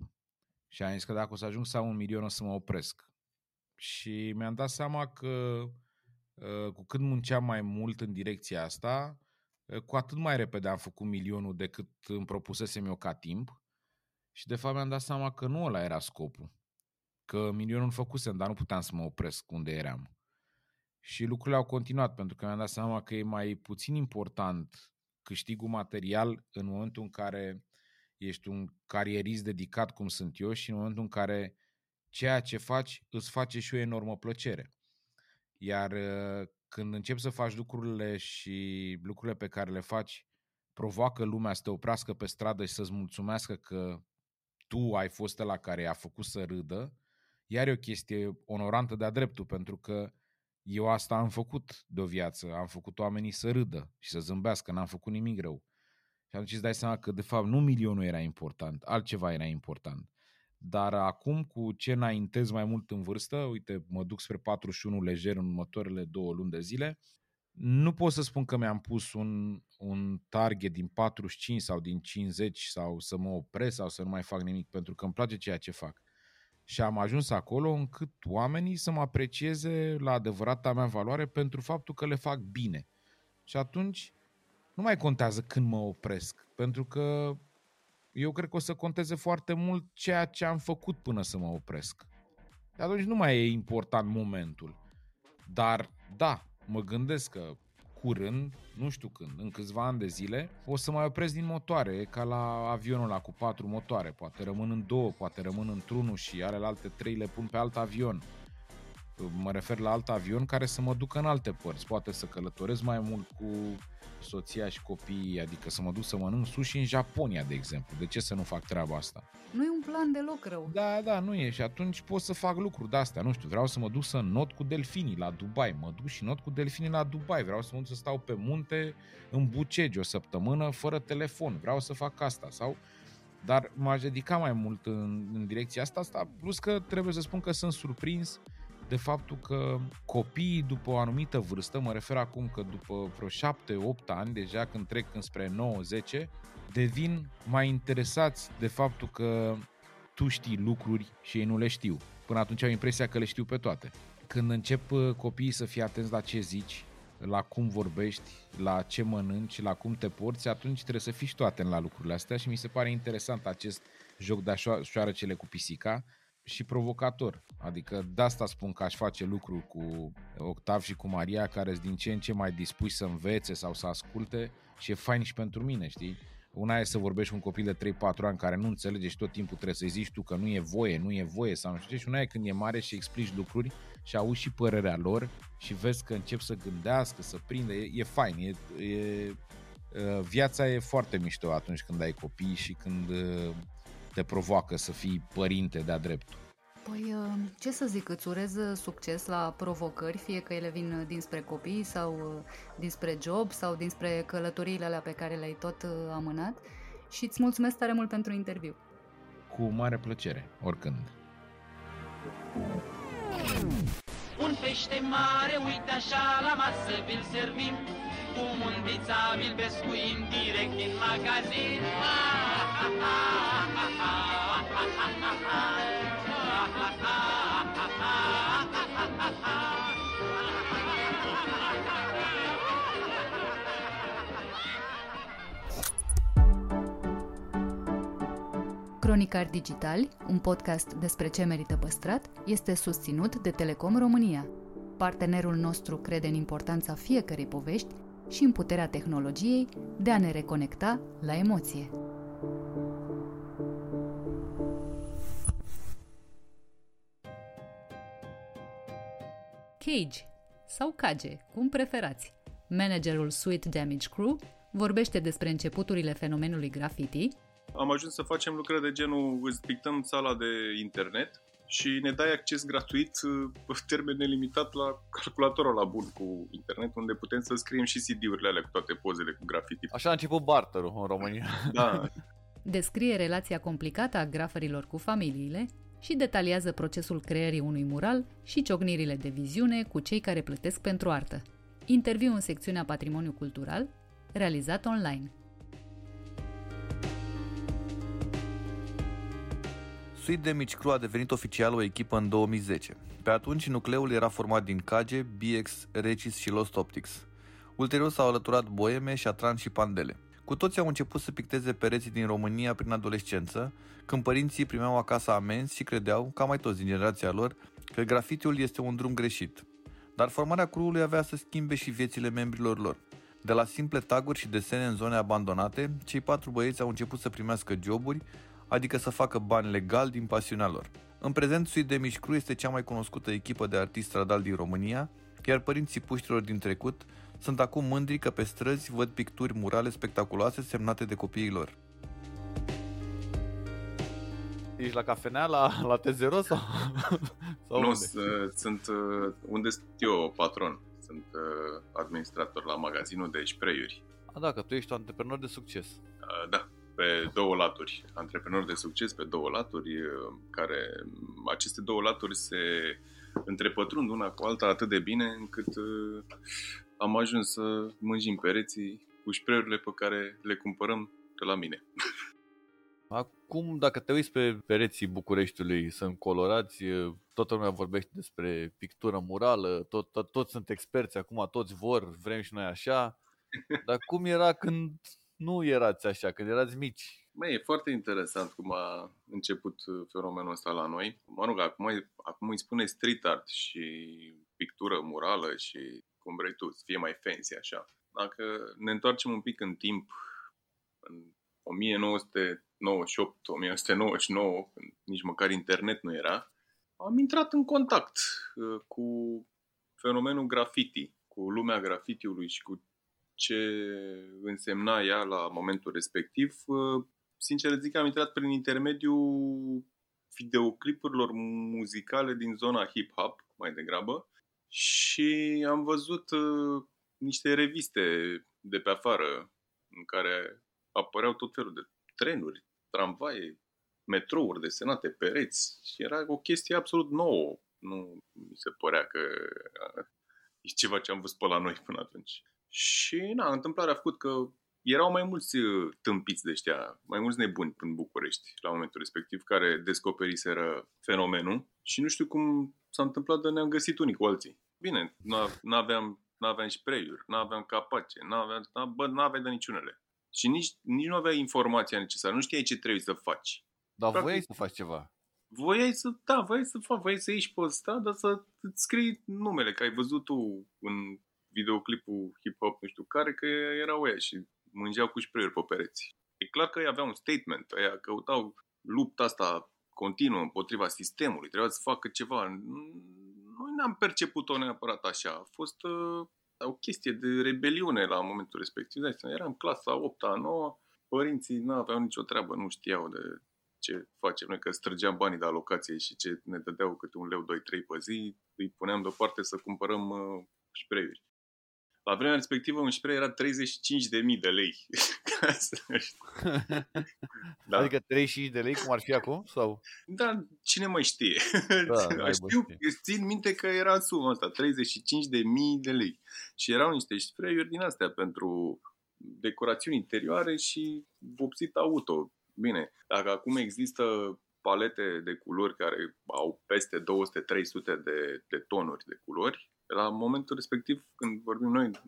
Și am zis că dacă o să ajung să am un milion o să mă opresc. Și mi-am dat seama că uh, cu cât munceam mai mult în direcția asta, uh, cu atât mai repede am făcut milionul decât îmi propusesem eu ca timp. Și de fapt mi-am dat seama că nu ăla era scopul. Că milionul făcusem, dar nu puteam să mă opresc unde eram. Și lucrurile au continuat, pentru că mi-am dat seama că e mai puțin important câștigul material în momentul în care ești un carierist dedicat cum sunt eu și în momentul în care ceea ce faci îți face și o enormă plăcere. Iar uh, când începi să faci lucrurile și lucrurile pe care le faci provoacă lumea să te oprească pe stradă și să-ți mulțumească că tu ai fost la care a făcut să râdă, iar e o chestie onorantă de-a dreptul, pentru că eu asta am făcut de o viață, am făcut oamenii să râdă și să zâmbească, n-am făcut nimic rău. Și atunci îți dai seama că, de fapt, nu milionul era important, altceva era important. Dar acum, cu ce înaintez mai mult în vârstă, uite, mă duc spre 41 lejer în următoarele două luni de zile, nu pot să spun că mi-am pus un, un target din 45 sau din 50 sau să mă opresc sau să nu mai fac nimic, pentru că îmi place ceea ce fac. Și am ajuns acolo încât oamenii să mă aprecieze la adevărata mea valoare pentru faptul că le fac bine. Și atunci nu mai contează când mă opresc, pentru că eu cred că o să conteze foarte mult ceea ce am făcut până să mă opresc. De atunci nu mai e important momentul. Dar, da, mă gândesc că curând, nu știu când, în câțiva ani de zile, o să mai opresc din motoare, e ca la avionul ăla cu patru motoare, poate rămân în două, poate rămân într-unul și are alte trei le pun pe alt avion. Mă refer la alt avion care să mă ducă în alte părți, poate să călătoresc mai mult cu soția și copiii, adică să mă duc să mănânc sushi în Japonia, de exemplu. De ce să nu fac treaba asta? Nu e un plan deloc rău. Da, da, nu e. Și atunci pot să fac lucruri de-astea, nu știu, vreau să mă duc să not cu delfinii la Dubai, mă duc și not cu delfinii la Dubai, vreau să mă duc să stau pe munte în Bucegi o săptămână fără telefon, vreau să fac asta sau dar m-aș dedica mai mult în, în direcția asta, asta, plus că trebuie să spun că sunt surprins uh, de faptul că copiii după o anumită vârstă, mă refer acum că după vreo 7-8 ani, deja când trec înspre 9-10, devin mai interesați de faptul că tu știi lucruri și ei nu le știu. Până atunci au impresia că le știu pe toate. Când încep uh, copiii să fie atenți la ce zici, la cum vorbești, la ce mănânci, la cum te porți, atunci trebuie să fii și tu atent la lucrurile astea și mi se pare interesant acest joc de cele cu pisica, și provocator. Adică de asta spun că aș face lucruri cu Octav și cu Maria care sunt din ce în ce mai dispuși să învețe sau să asculte și e fain și pentru mine, știi? Una e să vorbești cu un copil de 3-4 ani care nu înțelege și tot timpul trebuie să-i zici tu că nu e voie, nu e voie sau nu știu ce. Și una e când e mare și explici lucruri și auzi și părerea lor și vezi că încep să gândească, să prindă. E, e fain, e, e, viața e foarte mișto atunci când ai copii și când te provoacă să fii părinte de-a dreptul? Păi, uh, ce să zic, îți urez uh, succes la provocări, fie că ele vin uh, dinspre copii sau dinspre job sau dinspre călătoriile alea pe care le-ai tot amânat și îți mulțumesc tare mult pentru interviu. Cu mare plăcere, oricând. Un pește mare, uite așa, la masă vi-l servim, cu un bițabil pescuim direct din magazin Cronicar Digital, un podcast despre ce merită păstrat, este susținut de Telecom România. Partenerul nostru crede în importanța fiecărei povești și în puterea tehnologiei de a ne reconecta la emoție. Cage sau Cage, cum preferați. Managerul Sweet Damage Crew vorbește despre începuturile fenomenului graffiti, am ajuns să facem lucrări de genul îți pictăm sala de internet și ne dai acces gratuit pe termen nelimitat la calculatorul la bun cu internet, unde putem să scriem și CD-urile alea cu toate pozele cu graffiti. Așa a început barterul în România. Da. Descrie relația complicată a grafărilor cu familiile și detaliază procesul creării unui mural și ciocnirile de viziune cu cei care plătesc pentru artă. Interviu în secțiunea Patrimoniu Cultural, realizat online. Sweet de Mici Cru a devenit oficial o echipă în 2010. Pe atunci, nucleul era format din Kage, BX, Recis și Lost Optics. Ulterior s-au alăturat Boeme, Șatran și Pandele. Cu toții au început să picteze pereții din România prin adolescență, când părinții primeau acasă amenzi și credeau, ca mai toți din generația lor, că grafitiul este un drum greșit. Dar formarea cruului avea să schimbe și viețile membrilor lor. De la simple taguri și desene în zone abandonate, cei patru băieți au început să primească joburi, adică să facă bani legal din pasiunea lor. În prezent, Suit de Mișcru este cea mai cunoscută echipă de artiști stradal din România, iar părinții puștilor din trecut sunt acum mândri că pe străzi văd picturi murale spectaculoase semnate de copiii lor. Ești la cafenea, la, la T0 sau, sau nu, unde? sunt uh, unde sunt eu patron. Sunt uh, administrator la magazinul de spray-uri. A, da, că tu ești un antreprenor de succes. Uh, da, pe două laturi. Antreprenor de succes pe două laturi, care aceste două laturi se întrepătrund una cu alta atât de bine încât am ajuns să mânjim pereții cu șpreurile pe care le cumpărăm de la mine. Acum, dacă te uiți pe pereții Bucureștiului, sunt colorați, toată lumea vorbește despre pictură murală, tot, tot, toți sunt experți acum, toți vor, vrem și noi așa. Dar cum era când nu erați așa, când erați mici? Măi, e foarte interesant cum a început fenomenul ăsta la noi. Mă rog, acum, acum îi spune street art și pictură murală și cum vrei tu, să fie mai fancy așa. Dacă ne întoarcem un pic în timp, în 1998, 1999, când nici măcar internet nu era, am intrat în contact uh, cu fenomenul graffiti, cu lumea grafitiului și cu ce însemna ea la momentul respectiv. Uh, sincer zic că am intrat prin intermediul videoclipurilor muzicale din zona hip-hop, mai degrabă, și am văzut uh, niște reviste de pe afară în care apăreau tot felul de trenuri, tramvaie, metrouri desenate, pereți și era o chestie absolut nouă. Nu mi se părea că uh, e ceva ce am văzut pe la noi până atunci. Și, na, întâmplarea a făcut că erau mai mulți uh, tâmpiți de ăștia, mai mulți nebuni în București la momentul respectiv, care descoperiseră fenomenul și nu știu cum s-a întâmplat, dar ne-am găsit unii cu alții. Bine, nu aveam n-aveam spray-uri, n-aveam capace, n-aveam, bă, n-aveai de niciunele. Și nici, nici nu aveai informația necesară, nu știai ce trebuie să faci. Dar Practic, voiai să faci ceva. Voiai să, da, voiai să faci, voiai să ieși pe ăsta, dar să scrii numele, că ai văzut tu în videoclipul hip-hop, nu știu care, că erau ăia și mângeau cu spray pe pereți. E clar că ei aveau un statement, ăia căutau lupta asta continuă împotriva sistemului, trebuia să facă ceva. Noi n-am perceput-o neapărat așa. A fost uh, o chestie de rebeliune la momentul respectiv. Eram clasa 8 a 9 părinții nu aveau nicio treabă, nu știau de ce facem noi, că străgeam banii de alocație și ce ne dădeau câte un leu, 2, 3 pe zi, îi puneam deoparte să cumpărăm uh, spray-uri. La vremea respectivă un spray era 35.000 de lei. da. Adică 35 de lei, cum ar fi acum? Sau? Da, cine mai știe? Da, Știu, țin minte că era suma asta, 35.000 de lei. Și erau niște spray din astea pentru decorațiuni interioare și vopsit auto. Bine, dacă acum există palete de culori care au peste 200-300 de, de tonuri de culori. La momentul respectiv, când vorbim noi, 98-99,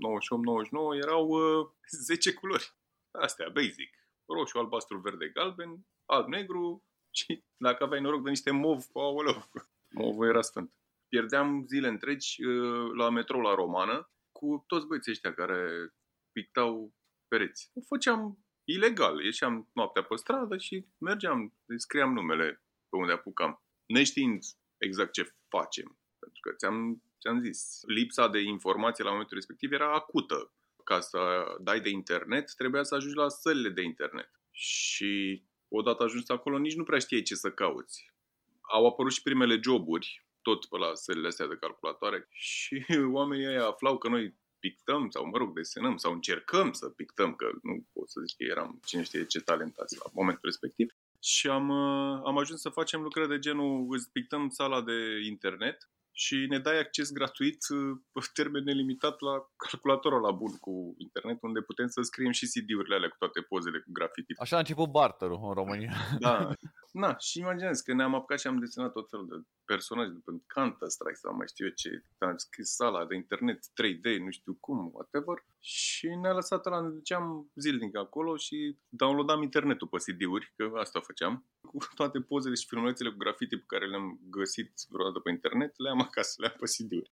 erau uh, 10 culori. Astea, basic. Roșu, albastru, verde, galben, alb, negru și dacă aveai noroc de niște mov, aoleu, movul era sfânt. Pierdeam zile întregi uh, la metrou la Romană cu toți băieții ăștia care pictau pereți. O făceam ilegal. Ieșeam noaptea pe stradă și mergeam, scriam numele pe unde apucam, neștiind exact ce facem. Pentru că ți-am, ți-am zis, lipsa de informație la momentul respectiv era acută. Ca să dai de internet, trebuia să ajungi la sălile de internet. Și odată ajuns acolo, nici nu prea știai ce să cauți. Au apărut și primele joburi, tot pe la sălile astea de calculatoare și oamenii ăia aflau că noi pictăm sau, mă rog, desenăm sau încercăm să pictăm, că nu pot să zic că eram cine știe ce talentați la momentul respectiv. Și am, uh, am ajuns să facem lucrări de genul, îți pictăm sala de internet și ne dai acces gratuit uh, pe termen nelimitat la calculatorul la bun cu internet, unde putem să scriem și CD-urile alea cu toate pozele cu graffiti. Așa a început barterul în România. Da. Na, și imaginez că ne-am apucat și am desenat tot felul de personaje de pe Counter-Strike sau mai știu eu ce, am scris sala de internet 3D, nu știu cum, whatever. Și ne-a lăsat la ne duceam zilnic acolo și downloadam internetul pe CD-uri, că asta făceam. Cu toate pozele și filmulețele cu graffiti pe care le-am găsit vreodată pe internet, le am acasă, le am pe CD-uri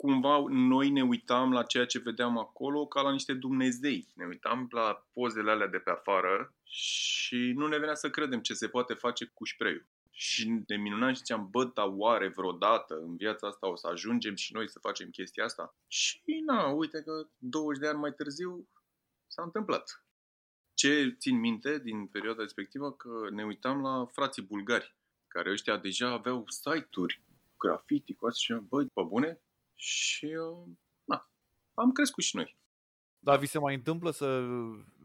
cumva noi ne uitam la ceea ce vedeam acolo ca la niște Dumnezei. Ne uitam la pozele alea de pe afară și nu ne venea să credem ce se poate face cu spray Și ne minunam și ziceam, bă, dar oare vreodată în viața asta o să ajungem și noi să facem chestia asta? Și na, uite că 20 de ani mai târziu s-a întâmplat. Ce țin minte din perioada respectivă că ne uitam la frații bulgari, care ăștia deja aveau site-uri, graffiti, cu astea și băi, pe bune, și uh, na, am crescut și noi. Dar vi se mai întâmplă să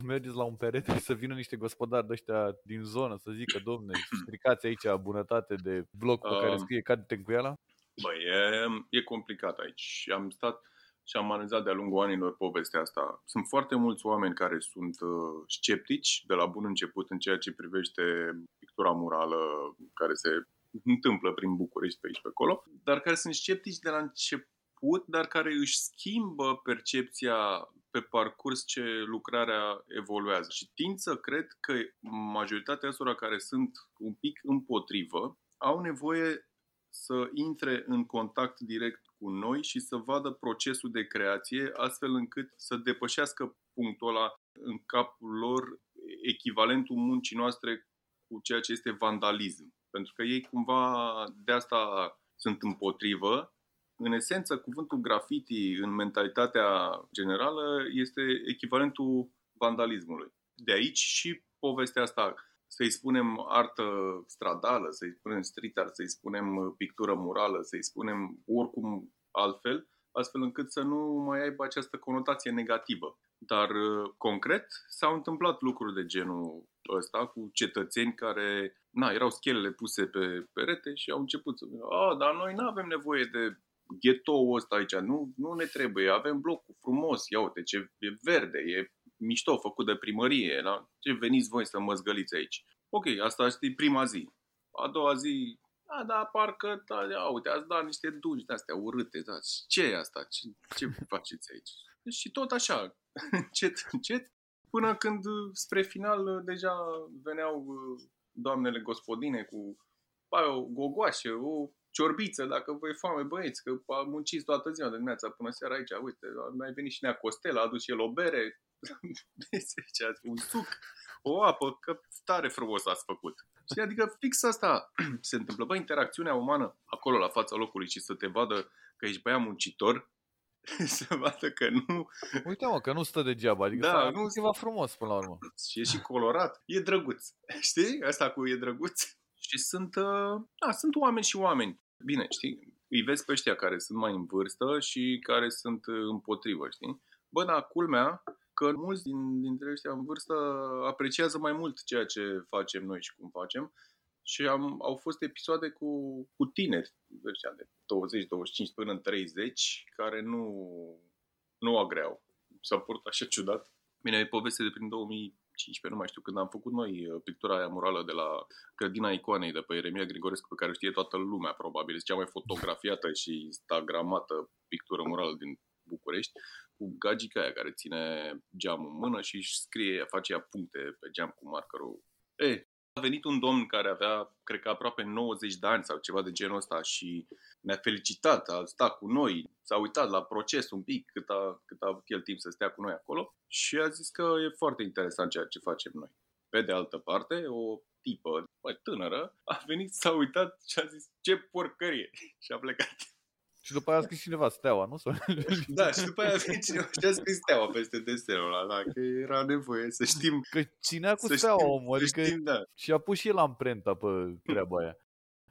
mergeți la un perete și să vină niște gospodari de ăștia din zonă să zică, domne, stricați aici bunătate de bloc pe care scrie cade cuiala? Băi, e, e complicat aici. Am stat și am analizat de-a lungul anilor povestea asta. Sunt foarte mulți oameni care sunt uh, sceptici de la bun început în ceea ce privește pictura murală care se întâmplă prin București pe aici pe acolo, dar care sunt sceptici de la început început, dar care își schimbă percepția pe parcurs ce lucrarea evoluează. Și tind să cred că majoritatea asora care sunt un pic împotrivă au nevoie să intre în contact direct cu noi și să vadă procesul de creație, astfel încât să depășească punctul ăla în capul lor echivalentul muncii noastre cu ceea ce este vandalism. Pentru că ei cumva de asta sunt împotrivă în esență, cuvântul graffiti în mentalitatea generală este echivalentul vandalismului. De aici și povestea asta, să-i spunem artă stradală, să-i spunem street art, să-i spunem pictură murală, să-i spunem oricum altfel, astfel încât să nu mai aibă această conotație negativă. Dar, concret, s-au întâmplat lucruri de genul ăsta cu cetățeni care, na, erau schelele puse pe perete și au început să a, dar noi nu avem nevoie de ghetoul ăsta aici, nu, nu ne trebuie, avem blocul frumos, ia uite ce e verde, e mișto, făcut de primărie, la ce veniți voi să mă zgăliți aici. Ok, asta este prima zi. A doua zi, a, da, parcă, da, ia uite, ați dat niște dungi de-astea urâte, da, ce e asta, ce, ce faceți aici? Și tot așa, încet, încet, până când spre final deja veneau doamnele gospodine cu o gogoașă, o ciorbiță, dacă vă e foame, băieți, că munciți toată ziua de dimineața până seara aici, uite, a mai venit și Nea Costel, a adus și el o bere, un suc, o apă, că tare frumos ați făcut. Și adică fix asta se întâmplă. Bă, interacțiunea umană acolo la fața locului și să te vadă că ești băiat muncitor, să vadă că nu... Uite mă, că nu stă degeaba, adică da, nu ceva frumos până la urmă. Și e și colorat, e drăguț. Știi? Asta cu e drăguț. Și sunt, uh, da, sunt oameni și oameni. Bine, știi, îi vezi pe ăștia care sunt mai în vârstă și care sunt uh, împotrivă, știi? Bă, dar culmea că mulți din, dintre ăștia în vârstă apreciază mai mult ceea ce facem noi și cum facem și am, au fost episoade cu, cu tineri, ăștia de 20, 25 până în 30, care nu, nu agreau. S-au purtat așa ciudat. Bine, e poveste de prin 15, nu mai știu, când am făcut noi uh, pictura aia murală de la Grădina Icoanei de pe Eremia Grigorescu, pe care o știe toată lumea, probabil. Este cea mai fotografiată și instagramată pictură murală din București, cu gagica aia care ține geamul în mână și își scrie, face ea puncte pe geam cu markerul. E, a venit un domn care avea, cred că aproape 90 de ani sau ceva de genul ăsta și ne-a felicitat, a stat cu noi, s-a uitat la proces un pic cât a, cât a avut el timp să stea cu noi acolo și a zis că e foarte interesant ceea ce facem noi. Pe de altă parte, o tipă, bă, tânără, a venit, s-a uitat și a zis ce porcărie și a plecat. Și după aia a scris cineva steaua, nu? Da, și după aia a venit cineva și a scris steaua peste desenul ăla, da, că era nevoie să știm. Că ținea cu să steaua știm, omul, să adică știm, da. și a pus și el amprenta pe treaba aia.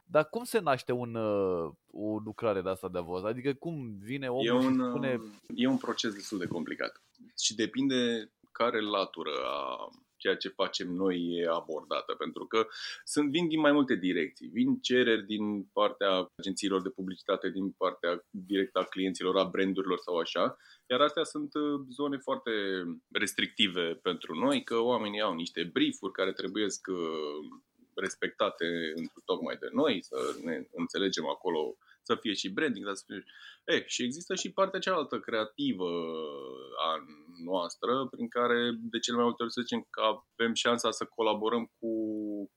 Dar cum se naște un, uh, o lucrare de asta de voz? Adică cum vine omul E un, și spune... uh, e un proces destul de complicat și depinde care latură a ceea ce facem noi e abordată, pentru că sunt, vin din mai multe direcții. Vin cereri din partea agențiilor de publicitate, din partea directă a clienților, a brandurilor sau așa, iar astea sunt uh, zone foarte restrictive pentru noi, că oamenii au niște briefuri care trebuie să respectate într tocmai de noi, să ne înțelegem acolo, să fie și branding, dar să fie... E, și există și partea cealaltă creativă a noastră, prin care de cele mai multe ori să zicem că avem șansa să colaborăm cu,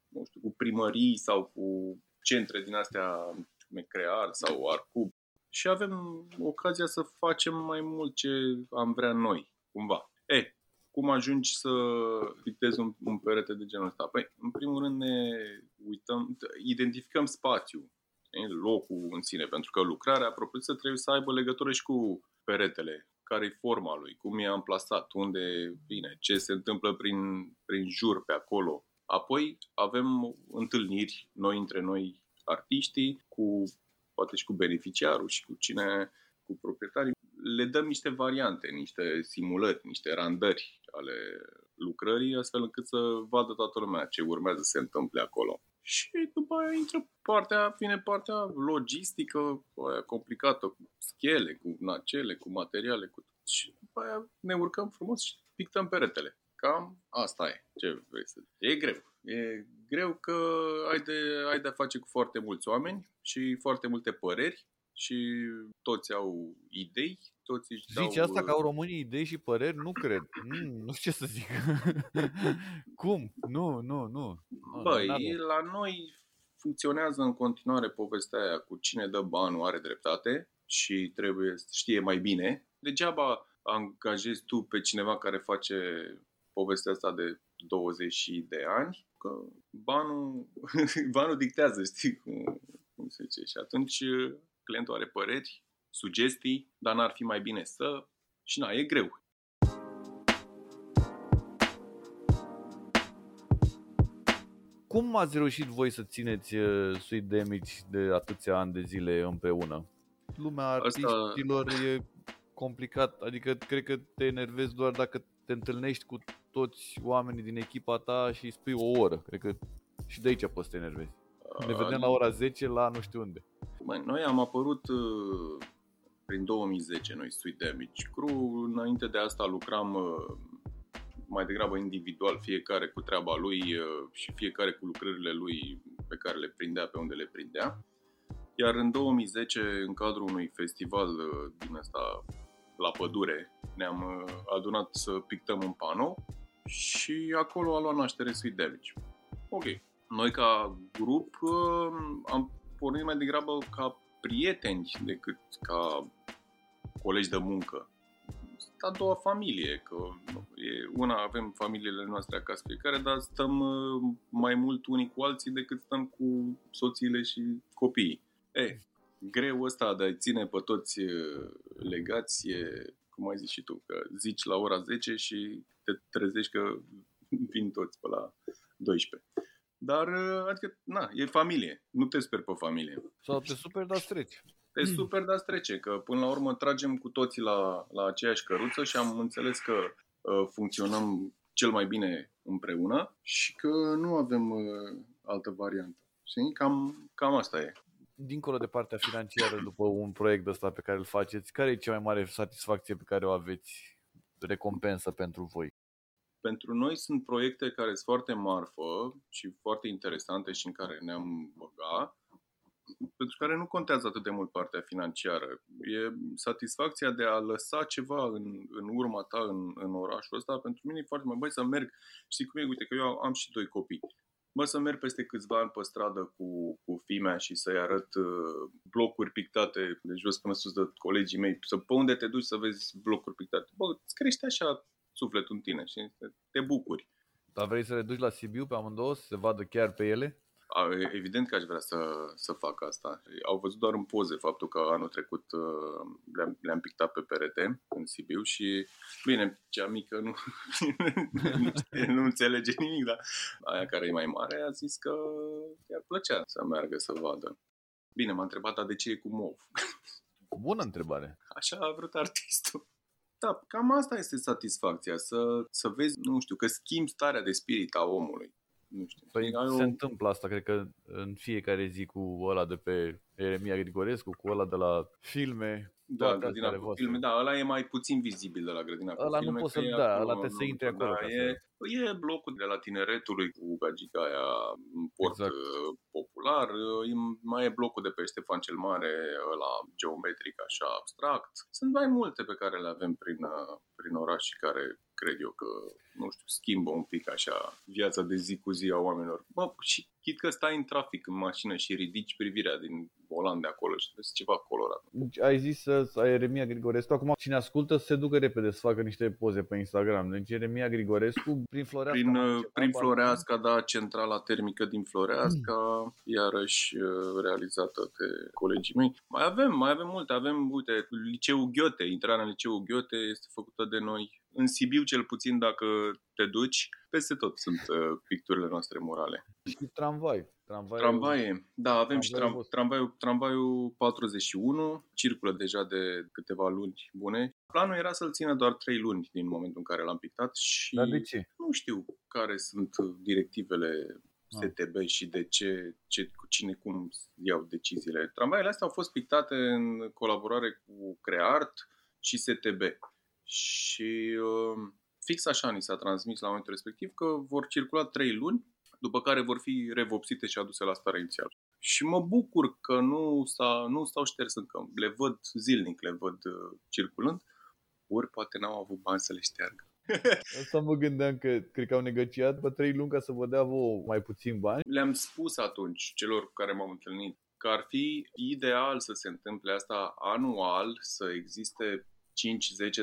nu știu, cu primării sau cu centre din astea Mecrear sau Arcub și avem ocazia să facem mai mult ce am vrea noi, cumva. E, cum ajungi să pictezi un, un perete de genul ăsta? Păi, în primul rând ne uităm, identificăm spațiul, locul în sine, pentru că lucrarea propriu-zisă trebuie să aibă legătură și cu peretele, care e forma lui, cum e amplasat, unde vine, ce se întâmplă prin, prin jur pe acolo. Apoi avem întâlniri noi între noi artiștii, cu poate și cu beneficiarul și cu cine, cu proprietarii. Le dăm niște variante, niște simulări, niște randări ale lucrării, astfel încât să vadă toată lumea ce urmează să se întâmple acolo. Și după aia intră partea, vine partea logistică, aia complicată, cu schele, cu nacele, cu materiale, cu și după aia ne urcăm frumos și pictăm peretele. Cam asta e. Ce vrei să E greu. E greu că ai de, ai de a face cu foarte mulți oameni și foarte multe păreri și toți au idei, toți își dau... Zici asta că au românii idei și păreri? Nu cred. Mm, nu știu ce să zic. Cum? Nu, nu, nu. Băi, la noi funcționează în continuare povestea aia cu cine dă banul are dreptate și trebuie să știe mai bine. Degeaba angajezi tu pe cineva care face povestea asta de 20 de ani, că banul, banul dictează, știi cum, cum se zice. Și atunci clientul are păreri, sugestii, dar n-ar fi mai bine să... Și na, e greu. Cum ați reușit voi să țineți uh, Sweet Damage de atâția ani de zile împreună? Lumea artiștilor Asta... e complicat, adică cred că te enervezi doar dacă te întâlnești cu toți oamenii din echipa ta și spui o oră. Cred că și de aici poți să te enervezi. Ne vedem la ora 10 la nu știu unde. Băi, noi am apărut uh, prin 2010, noi Sweet Damage Crew. Înainte de asta lucram uh, mai degrabă individual, fiecare cu treaba lui uh, și fiecare cu lucrările lui pe care le prindea pe unde le prindea. Iar în 2010, în cadrul unui festival din asta la pădure, ne-am adunat să pictăm un panou și acolo a luat naștere Sweet Damage. Ok. Noi ca grup am pornit mai degrabă ca prieteni decât ca colegi de muncă. A doua familie, că e, una avem familiile noastre acasă fiecare, dar stăm mai mult unii cu alții decât stăm cu soțiile și copiii. E, greu ăsta de a ține pe toți legați e, cum ai zis și tu, că zici la ora 10 și te trezești că vin toți pe la 12. Dar, adică, na, e familie. Nu te sper pe familie. Sau te super, dar treci. Te super, dar trece, că până la urmă tragem cu toții la, la aceeași căruță și am înțeles că uh, funcționăm cel mai bine împreună și că nu avem uh, altă variantă. Și cam, cam asta e. Dincolo de partea financiară, după un proiect ăsta pe care îl faceți, care e cea mai mare satisfacție pe care o aveți, recompensă pentru voi? Pentru noi sunt proiecte care sunt foarte marfă și foarte interesante și în care ne-am băgat, pentru care nu contează atât de mult partea financiară. E satisfacția de a lăsa ceva în, în urma ta în, în orașul ăsta. Pentru mine e foarte mai băi să merg. Știi cum e? Uite că eu am și doi copii. Mă să merg peste câțiva ani pe stradă cu, cu fimea și să-i arăt uh, blocuri pictate de jos până sus de colegii mei, să pe unde te duci să vezi blocuri pictate. Bă, îți crește așa sufletul în tine și te bucuri. Dar vrei să le duci la Sibiu pe amândouă, să se vadă chiar pe ele? Evident că aș vrea să, să fac asta. Au văzut doar în poze faptul că anul trecut uh, le-am, le-am pictat pe perete în Sibiu și, bine, cea mică nu, nu înțelege nimic, dar aia care e mai mare a zis că i-ar plăcea să meargă să vadă. Bine, m-a întrebat, dar de ce e cu mov? Bună întrebare. Așa a vrut artistul. Da, cam asta este satisfacția, să, să vezi, nu știu, că schimbi starea de spirit a omului. Nu știu. Păi se o... întâmplă asta, cred că în fiecare zi cu ăla de pe Eremia Grigorescu, cu ăla de la filme. Da, grădina cu filme, da, ăla e mai puțin vizibil de la grădina cu ăla filme. nu poți să da, acolo, ăla trebuie să intri acolo. Da, e, e blocul de la tineretului cu gagica aia în port exact. Uh, popular, e, mai e blocul de pe Ștefan cel Mare, ăla geometric, așa, abstract. Sunt mai multe pe care le avem prin, uh, prin oraș și care cred eu că, nu știu, schimbă un pic așa viața de zi cu zi a oamenilor. Bă, și chit că stai în trafic în mașină și ridici privirea din volan de acolo și vezi ceva colorat. Deci ai zis să ai Eremia Grigorescu, acum cine ascultă să se ducă repede să facă niște poze pe Instagram. Deci Eremia Grigorescu prin Floreasca. Prin, uh, prin Floreasca, da, centrala termică din Floreasca, mm. iarăși uh, realizată de colegii mei. Mai avem, mai avem multe. Avem, uite, liceul Ghiote, intrarea în liceul Ghiote este făcută de noi în Sibiu cel puțin dacă te duci, peste tot sunt uh, picturile noastre morale. Și tramvai. Tramvaiul... Tramvaie, da, avem și tram, tramvaiul, tramvaiul 41, circulă deja de câteva luni bune. Planul era să-l țină doar 3 luni din momentul în care l-am pictat și Dar de ce? nu știu care sunt directivele STB ah. și de ce, ce, cu cine, cum iau deciziile. Tramvaiele astea au fost pictate în colaborare cu Creart și STB. Și uh, fix așa ni s-a transmis la momentul respectiv că vor circula trei luni, după care vor fi revopsite și aduse la stare inițială. Și mă bucur că nu, s-a, nu stau șters încă. Le văd zilnic, le văd uh, circulând. Ori poate n-au avut bani să le șteargă. Asta mă gândeam că cred că au negociat pe trei luni ca să vă dea vouă mai puțin bani. Le-am spus atunci celor cu care m-am întâlnit că ar fi ideal să se întâmple asta anual, să existe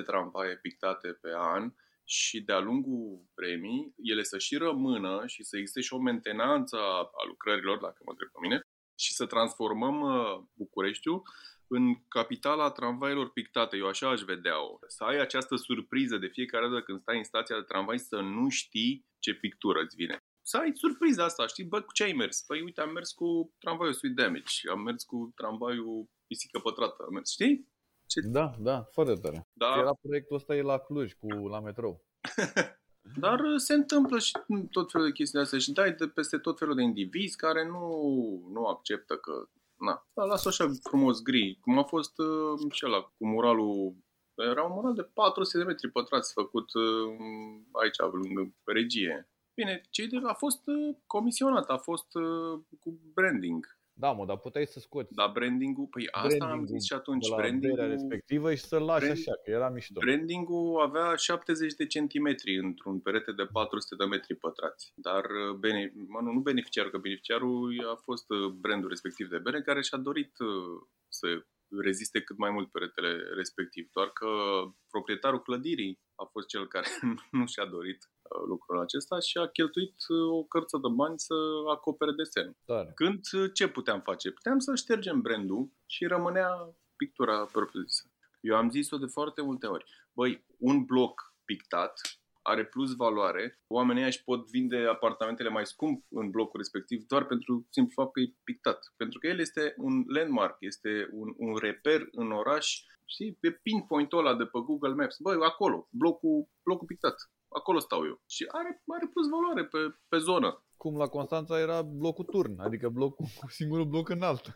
5-10 tramvaie pictate pe an și de-a lungul vremii ele să și rămână și să existe și o mentenanță a, a lucrărilor, dacă mă întreb pe mine, și să transformăm uh, Bucureștiul în capitala tramvailor pictate. Eu așa aș vedea-o. Să ai această surpriză de fiecare dată când stai în stația de tramvai să nu știi ce pictură îți vine. Să ai surpriza asta, știi? Bă, cu ce ai mers? Păi uite, am mers cu tramvaiul Sweet Damage, am mers cu tramvaiul Pisică Pătrată, am mers, știi? Ce... Da, da, foarte tare. Da. Era proiectul ăsta e la Cluj, cu la metrou. Dar uh, se întâmplă și tot felul de chestii astea și dai de peste tot felul de indivizi care nu, nu acceptă că na, da, lasă așa frumos gri, cum a fost uh, și ăla cu muralul era un mural de 400 de metri pătrați făcut uh, aici, lângă regie. Bine, cei de a fost uh, comisionat, a fost uh, cu branding. Da, mă, dar puteai să scoți. Da, branding-ul, păi asta branding-ul am zis și atunci. La branding-ul respectivă și să-l lași brand, așa, că era mișto. Branding-ul avea 70 de centimetri într-un perete de 400 de metri pătrați. Dar, uh, bene, mă, nu, nu beneficiarul, că beneficiarul a fost uh, brandul respectiv de bere care și-a dorit uh, să reziste cât mai mult peretele respectiv. Doar că proprietarul clădirii a fost cel care nu și-a dorit uh, lucrul acesta și a cheltuit uh, o cărță de bani să acopere desenul. Tare. Când uh, ce puteam face? Puteam să ștergem brandul și rămânea pictura propriu-zisă. Eu am zis-o de foarte multe ori. Băi, un bloc pictat are plus valoare, oamenii își pot vinde apartamentele mai scump în blocul respectiv doar pentru simplu fapt că e pictat. Pentru că el este un landmark, este un, un reper în oraș, știi, pe pinpoint-ul ăla de pe Google Maps. Băi, acolo, blocul, blocul pictat. Acolo stau eu. Și are, are plus valoare pe, pe zonă. cum la Constanța era blocul turn, adică blocul, singurul bloc înalt.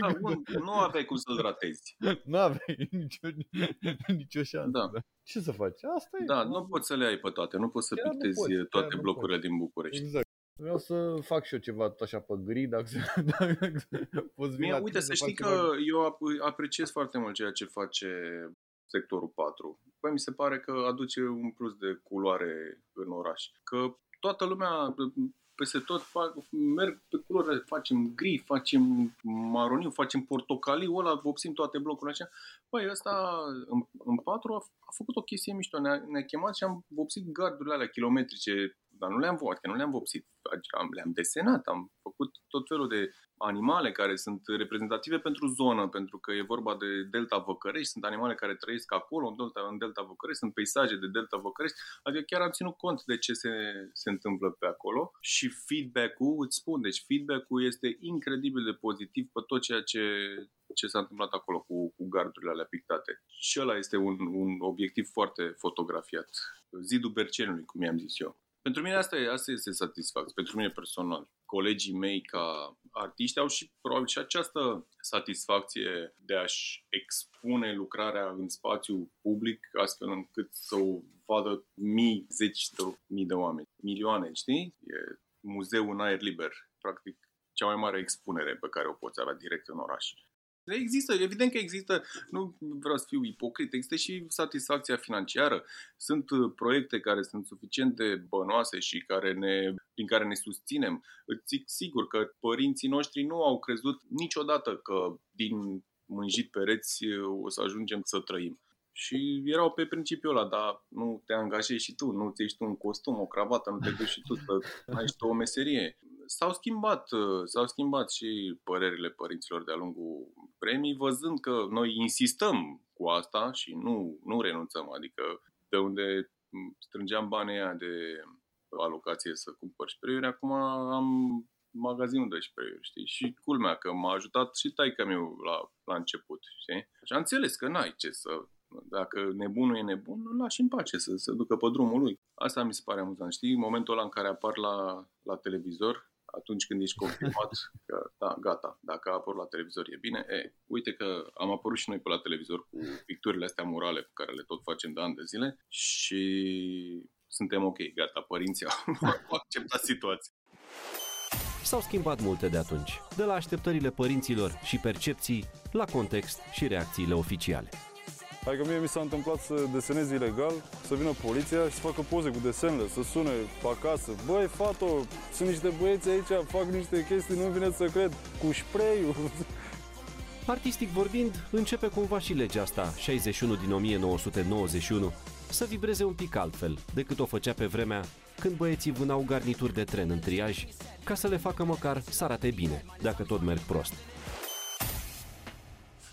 Da, bun, nu aveai cum să-l ratezi. nu aveai nicio, nicio șansă. Da. Ce să faci? Asta e. Da, nu poți să le ai pe toate, nu poți să Chiar nu pictezi poți, chiar toate nu blocurile din București. Exact. Vreau să fac și eu ceva tot așa pe gri, dacă, dacă poți veni Mie, la uite, tine să fac știi ceva că eu ap- apreciez foarte mult ceea ce face sectorul 4. Păi mi se pare că aduce un plus de culoare în oraș. Că toată lumea peste tot fac, merg pe culori, facem gri, facem maroniu, facem portocaliu, ăla vopsim toate blocurile așa. Păi ăsta în, în 4 a, a făcut o chestie mișto, ne-a, ne-a chemat și am vopsit gardurile alea kilometrice, dar nu le-am vopsit, nu le-am vopsit, am, le-am desenat, am făcut tot felul de animale care sunt reprezentative pentru zonă, pentru că e vorba de Delta Văcărești, sunt animale care trăiesc acolo, în Delta, în Delta Văcărești, sunt peisaje de Delta Văcărești, adică chiar am ținut cont de ce se, se întâmplă pe acolo și feedback-ul, îți spun, deci feedback-ul este incredibil de pozitiv pe tot ceea ce, ce s-a întâmplat acolo cu, cu gardurile alea pictate. Și ăla este un, un obiectiv foarte fotografiat. Zidul Bercenului, cum i-am zis eu. Pentru mine asta, e, asta este satisfacție, pentru mine personal. Colegii mei ca artiști au și probabil și această satisfacție de a-și expune lucrarea în spațiu public astfel încât să o vadă mii, zeci de mii de oameni, milioane, știi? E muzeu în aer liber, practic cea mai mare expunere pe care o poți avea direct în oraș. Există, evident că există, nu vreau să fiu ipocrit, există și satisfacția financiară. Sunt uh, proiecte care sunt suficient de bănoase și care ne, prin care ne susținem. Îți zic sigur că părinții noștri nu au crezut niciodată că din mânjit pereți uh, o să ajungem să trăim. Și erau pe principiul ăla, dar nu te angajezi și tu, nu ți ești tu un costum, o cravată, nu te duci și tu să ai și tu o meserie s-au schimbat, uh, s-au schimbat și părerile părinților de-a lungul premii, văzând că noi insistăm cu asta și nu, nu renunțăm, adică de unde strângeam banii aia de alocație să cumpăr spreiuri, acum am magazinul de spreiuri, știi? Și culmea că m-a ajutat și taica meu la, la început, știi? Și am înțeles că n-ai ce să dacă nebunul e nebun, îl lași în pace să se ducă pe drumul lui. Asta mi se pare amuzant, știi? Momentul ăla în care apar la, la televizor atunci când ești confirmat că, da, gata, dacă a apărut la televizor e bine, e, uite că am apărut și noi pe la televizor cu picturile astea murale pe care le tot facem de ani de zile și suntem ok, gata, părinții au acceptat situația. S-au schimbat multe de atunci, de la așteptările părinților și percepții, la context și reacțiile oficiale. Adică mie mi s-a întâmplat să desenez ilegal, să vină poliția și să facă poze cu desenele, să sune pe acasă. Băi, fato, sunt niște băieți aici, fac niște chestii, nu vine să cred, cu spray Artistic vorbind, începe cumva și legea asta, 61 din 1991, să vibreze un pic altfel decât o făcea pe vremea când băieții vânau garnituri de tren în triaj ca să le facă măcar să arate bine, dacă tot merg prost.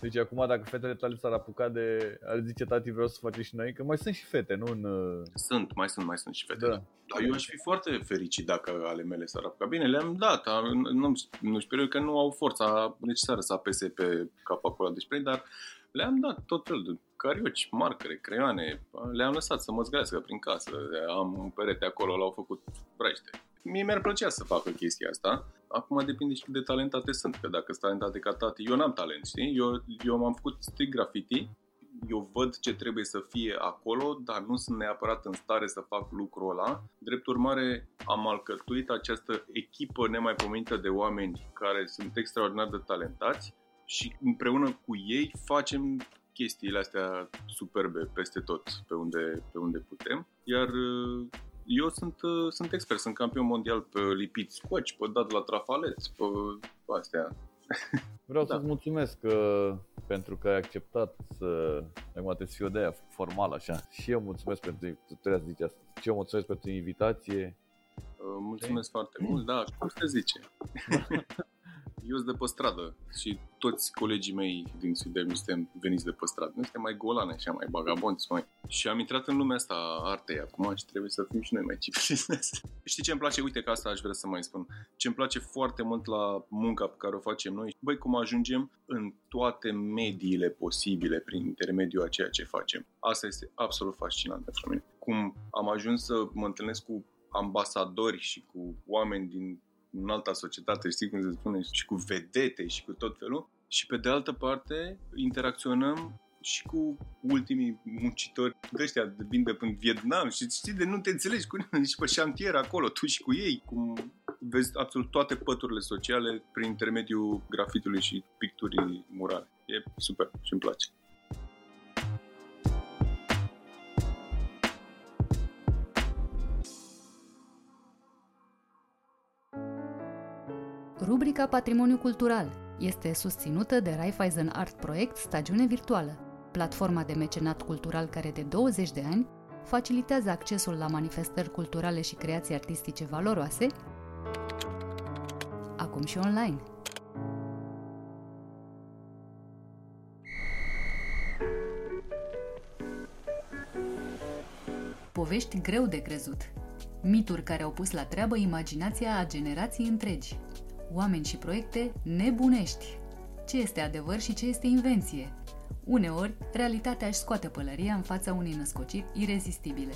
Deci acum dacă fetele tale s-ar apuca de, ar zice tati vreau să facem și noi, că mai sunt și fete, nu în... uh, Sunt, mai sunt, mai sunt și fete. Da. Da. Dar eu aș fi foarte fericit dacă ale mele s-ar apuca. Bine, le-am dat, a- nu, nu știu eu că nu au forța necesară să apese pe capul acolo de spray, dar le-am dat tot felul de carioci, marcare, creioane, le-am lăsat să mă zgrească prin casă. Am un perete acolo, l-au făcut braște. Mie mi-ar plăcea să facă chestia asta. Acum depinde și cât de talentate sunt, că dacă sunt talentate ca tati, eu n-am talent, știi? Eu, eu m-am făcut strict graffiti, eu văd ce trebuie să fie acolo, dar nu sunt neapărat în stare să fac lucrul ăla. Drept urmare, am alcătuit această echipă nemaipomenită de oameni care sunt extraordinar de talentați și împreună cu ei facem chestiile astea superbe peste tot pe unde, pe unde putem. Iar uh, eu sunt, uh, sunt expert, sunt campion mondial pe lipit scoci, pe dat la trafalet, pe astea. Vreau Da. să-ți mulțumesc uh, pentru că ai acceptat să... Acum trebuie să fiu de aia formal așa. Și eu mulțumesc pentru... Tu trebuie să zici asta. Și eu mulțumesc pentru invitație. Uh, Mulțumesc foarte mult, da, cum se zice? Eu sunt de pe stradă și toți colegii mei din Sudeam suntem veniți de pe stradă. Noi suntem mai golane, așa, mai bagabonți, mai. Și am intrat în lumea asta a artei acum și trebuie să fim și noi mai civilizați. Știi ce îmi place? Uite că asta aș vrea să mai spun. Ce îmi place foarte mult la munca pe care o facem noi, băi, cum ajungem în toate mediile posibile prin intermediul a ceea ce facem. Asta este absolut fascinant pentru mine. Cum am ajuns să mă întâlnesc cu ambasadori și cu oameni din în alta societate, știi cum se spune, și cu vedete și cu tot felul. Și pe de altă parte, interacționăm și cu ultimii muncitori de ăștia, vin de până Vietnam și știi de nu te înțelegi cu nimeni și pe șantier acolo, tu și cu ei, cum vezi absolut toate păturile sociale prin intermediul grafitului și picturii murale. E super și îmi place. Rubrica Patrimoniu Cultural este susținută de Raiffeisen Art Project Stagiune Virtuală, platforma de mecenat cultural care de 20 de ani facilitează accesul la manifestări culturale și creații artistice valoroase, acum și online. Povești greu de crezut. Mituri care au pus la treabă imaginația a generații întregi. Oameni și proiecte nebunești. Ce este adevăr și ce este invenție? Uneori, realitatea își scoate pălăria în fața unei născociri irezistibile.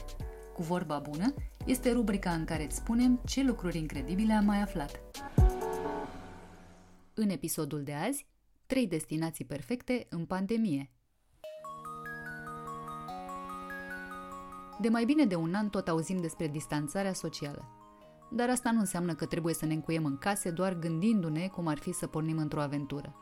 Cu vorba bună, este rubrica în care îți spunem ce lucruri incredibile am mai aflat. În episodul de azi, trei destinații perfecte în pandemie. De mai bine de un an tot auzim despre distanțarea socială. Dar asta nu înseamnă că trebuie să ne încuiem în case doar gândindu-ne cum ar fi să pornim într-o aventură.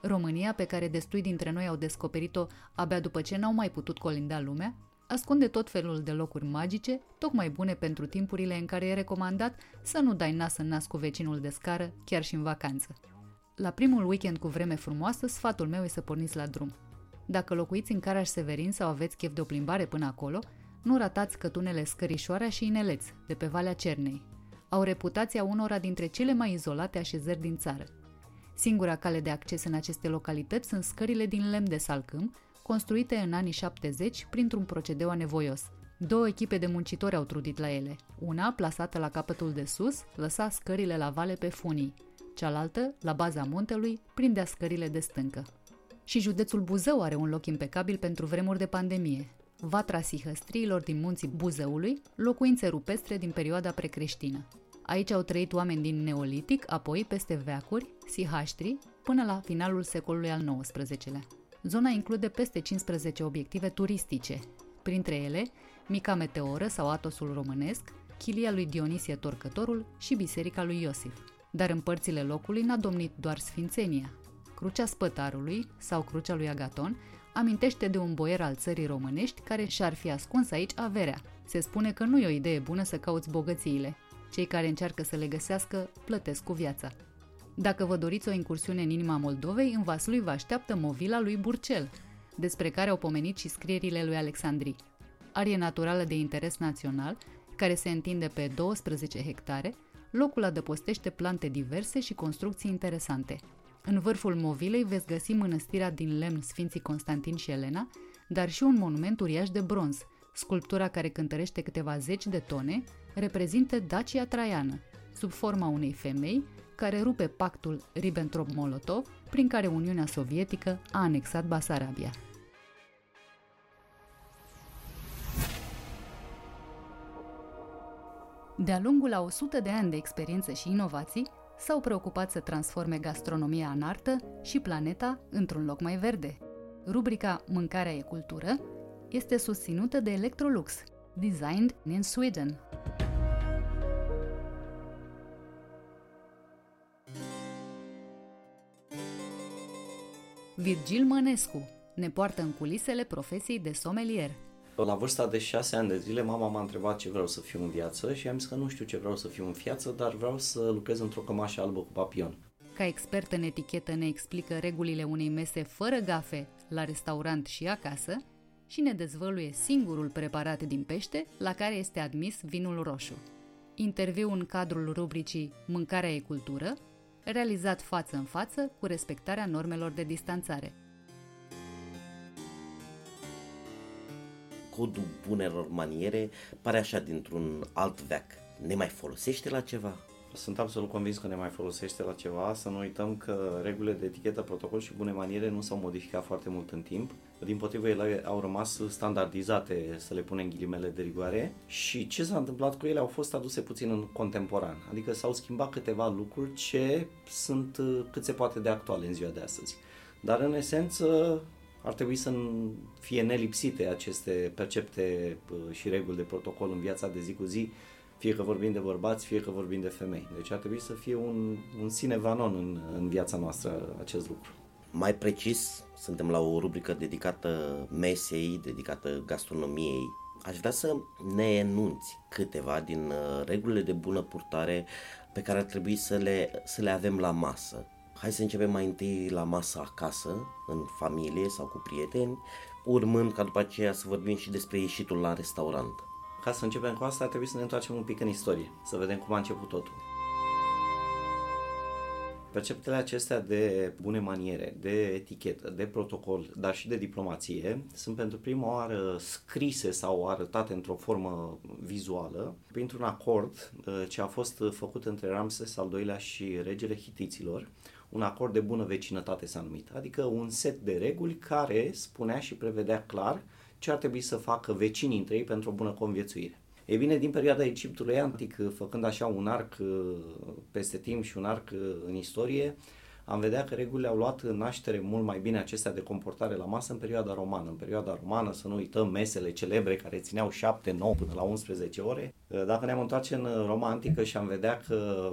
România, pe care destui dintre noi au descoperit-o abia după ce n-au mai putut colinda lumea, ascunde tot felul de locuri magice, tocmai bune pentru timpurile în care e recomandat să nu dai nas în nas cu vecinul de scară, chiar și în vacanță. La primul weekend cu vreme frumoasă, sfatul meu e să porniți la drum. Dacă locuiți în Caraș Severin sau aveți chef de o plimbare până acolo, nu ratați cătunele Scărișoara și Ineleț, de pe Valea Cernei. Au reputația unora dintre cele mai izolate așezări din țară – Singura cale de acces în aceste localități sunt scările din lemn de salcâm, construite în anii 70 printr-un procedeu anevoios. Două echipe de muncitori au trudit la ele. Una, plasată la capătul de sus, lăsa scările la vale pe funii. Cealaltă, la baza muntelui, prindea scările de stâncă. Și județul Buzău are un loc impecabil pentru vremuri de pandemie. Vatra sihăstriilor din munții Buzăului, locuințe rupestre din perioada precreștină. Aici au trăit oameni din Neolitic, apoi peste veacuri, sihaștri, până la finalul secolului al XIX-lea. Zona include peste 15 obiective turistice, printre ele Mica Meteoră sau Atosul Românesc, Chilia lui Dionisie Torcătorul și Biserica lui Iosif. Dar în părțile locului n-a domnit doar sfințenia. Crucea Spătarului sau Crucea lui Agaton amintește de un boier al țării românești care și-ar fi ascuns aici averea. Se spune că nu e o idee bună să cauți bogățiile, cei care încearcă să le găsească plătesc cu viața. Dacă vă doriți o incursiune în inima Moldovei, în Vaslui vă așteaptă movila lui Burcel, despre care au pomenit și scrierile lui Alexandri. Arie naturală de interes național, care se întinde pe 12 hectare, locul adăpostește plante diverse și construcții interesante. În vârful movilei veți găsi mănăstirea din lemn Sfinții Constantin și Elena, dar și un monument uriaș de bronz, sculptura care cântărește câteva zeci de tone, reprezintă Dacia Traiană, sub forma unei femei care rupe pactul Ribbentrop-Molotov, prin care Uniunea Sovietică a anexat Basarabia. De-a lungul a 100 de ani de experiență și inovații, s-au preocupat să transforme gastronomia în artă și planeta într-un loc mai verde. Rubrica Mâncarea e cultură este susținută de Electrolux, designed in Sweden. Virgil Mănescu ne poartă în culisele profesiei de somelier. La vârsta de 6 ani de zile, mama m-a întrebat ce vreau să fiu în viață și am zis că nu știu ce vreau să fiu în viață, dar vreau să lucrez într-o cămașă albă cu papion. Ca expert în etichetă ne explică regulile unei mese fără gafe la restaurant și acasă și ne dezvăluie singurul preparat din pește la care este admis vinul roșu. Interviu în cadrul rubricii Mâncarea e cultură, realizat față în față cu respectarea normelor de distanțare. Codul bunelor maniere pare așa dintr-un alt veac. Ne mai folosește la ceva? Sunt absolut convins că ne mai folosește la ceva, să nu uităm că regulile de etichetă, protocol și bune maniere nu s-au modificat foarte mult în timp din potrivă ele au rămas standardizate, să le punem ghilimele de rigoare și ce s-a întâmplat cu ele au fost aduse puțin în contemporan, adică s-au schimbat câteva lucruri ce sunt uh, cât se poate de actuale în ziua de astăzi. Dar în esență ar trebui să fie nelipsite aceste percepte uh, și reguli de protocol în viața de zi cu zi, fie că vorbim de bărbați, fie că vorbim de femei. Deci ar trebui să fie un, un sine vanon în, în viața noastră acest lucru. Mai precis, suntem la o rubrică dedicată mesei, dedicată gastronomiei. Aș vrea să ne enunți câteva din uh, regulile de bună purtare pe care ar trebui să le, să le avem la masă. Hai să începem mai întâi la masă acasă, în familie sau cu prieteni, urmând ca după aceea să vorbim și despre ieșitul la restaurant. Ca să începem cu asta, trebuie să ne întoarcem un pic în istorie, să vedem cum a început totul. Perceptele acestea de bune maniere, de etichetă, de protocol, dar și de diplomație sunt pentru prima oară scrise sau arătate într-o formă vizuală printr-un acord uh, ce a fost făcut între Ramses al II-lea și regele Hitiților, un acord de bună vecinătate s-a numit, adică un set de reguli care spunea și prevedea clar ce ar trebui să facă vecinii între ei pentru o bună conviețuire. E bine, din perioada Egiptului antic, făcând așa un arc uh, peste timp și un arc uh, în istorie, am vedea că regulile au luat naștere mult mai bine acestea de comportare la masă în perioada romană. În perioada romană, să nu uităm mesele celebre care țineau 7, 9 până la 11 ore. Uh, dacă ne-am întoarce în Roma antică și am vedea că,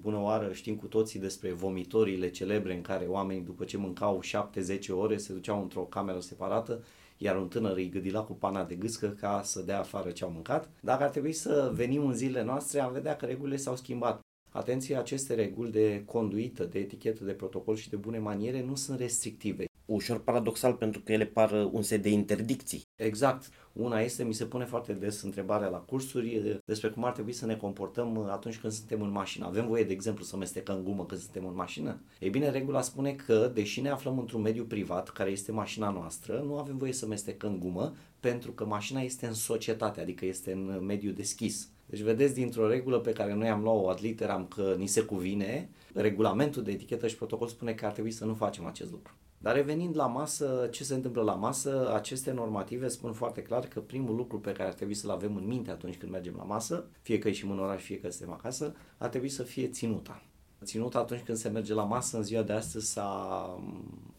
bună oară, știm cu toții despre vomitorile celebre în care oamenii după ce mâncau 7-10 ore se duceau într-o cameră separată iar un tânăr îi gâdila cu pana de gâscă ca să dea afară ce au mâncat. Dacă ar trebui să venim în zilele noastre, am vedea că regulile s-au schimbat. Atenție, aceste reguli de conduită, de etichetă, de protocol și de bune maniere nu sunt restrictive ușor paradoxal pentru că ele par un set de interdicții. Exact. Una este, mi se pune foarte des întrebarea la cursuri despre cum ar trebui să ne comportăm atunci când suntem în mașină. Avem voie, de exemplu, să mestecăm gumă când suntem în mașină? Ei bine, regula spune că, deși ne aflăm într-un mediu privat, care este mașina noastră, nu avem voie să mestecăm gumă pentru că mașina este în societate, adică este în mediu deschis. Deci vedeți dintr-o regulă pe care noi am luat-o ad literam că ni se cuvine, regulamentul de etichetă și protocol spune că ar trebui să nu facem acest lucru. Dar revenind la masă, ce se întâmplă la masă, aceste normative spun foarte clar că primul lucru pe care ar trebui să-l avem în minte atunci când mergem la masă, fie că ieșim în oraș, fie că suntem acasă, ar trebui să fie ținuta. Ținuta atunci când se merge la masă, în ziua de astăzi s-a,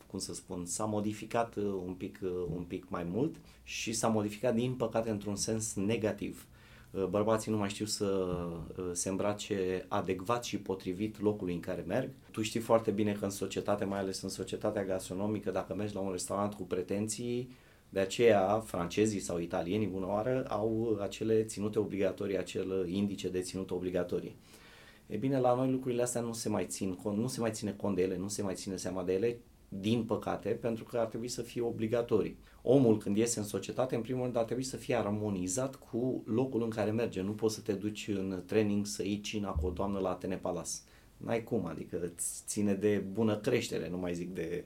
cum să spun, s-a modificat un pic, un pic mai mult și s-a modificat din păcate într-un sens negativ. Uh, bărbații nu mai știu să uh, se îmbrace adecvat și potrivit locului în care merg. Tu știi foarte bine că în societate, mai ales în societatea gastronomică, dacă mergi la un restaurant cu pretenții, de aceea francezii sau italienii, bună oară, au acele ținute obligatorii, acel indice de ținut obligatorii. E bine, la noi lucrurile astea nu se mai țin, nu se mai ține cont de ele, nu se mai ține seama de ele, din păcate, pentru că ar trebui să fie obligatorii. Omul când iese în societate, în primul rând ar trebui să fie armonizat cu locul în care merge. Nu poți să te duci în training să iei cina cu o doamnă la Atene Palace. N-ai cum, adică îți ține de bună creștere, nu mai zic de,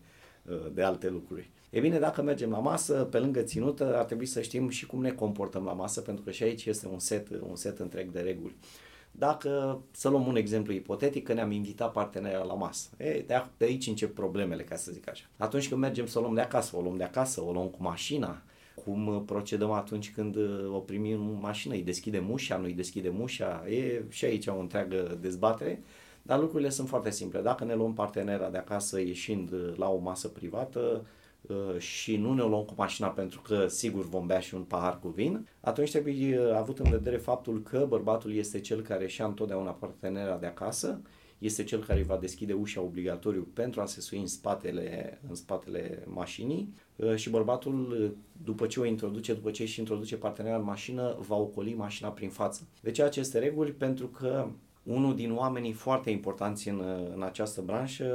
de alte lucruri. E bine, dacă mergem la masă, pe lângă ținută, ar trebui să știm și cum ne comportăm la masă, pentru că și aici este un set, un set întreg de reguli. Dacă, să luăm un exemplu ipotetic, că ne-am invitat partenera la masă. E, de aici încep problemele, ca să zic așa. Atunci când mergem să o luăm de acasă, o luăm de acasă, o luăm cu mașina, cum procedăm atunci când uh, o primim în mașină, îi deschidem ușa, nu îi deschidem ușa, e și aici o întreagă dezbatere, dar lucrurile sunt foarte simple. Dacă ne luăm partenera de acasă ieșind uh, la o masă privată, Uh, și nu ne luăm cu mașina pentru că sigur vom bea și un pahar cu vin, atunci trebuie uh, avut în vedere faptul că bărbatul este cel care și-a întotdeauna partenera de acasă, este cel care va deschide ușa obligatoriu pentru a se sui în spatele, în spatele mașinii uh, și bărbatul, după ce o introduce, după ce își introduce partenera în mașină, va ocoli mașina prin față. De ce aceste reguli? Pentru că unul din oamenii foarte importanți în, în această branșă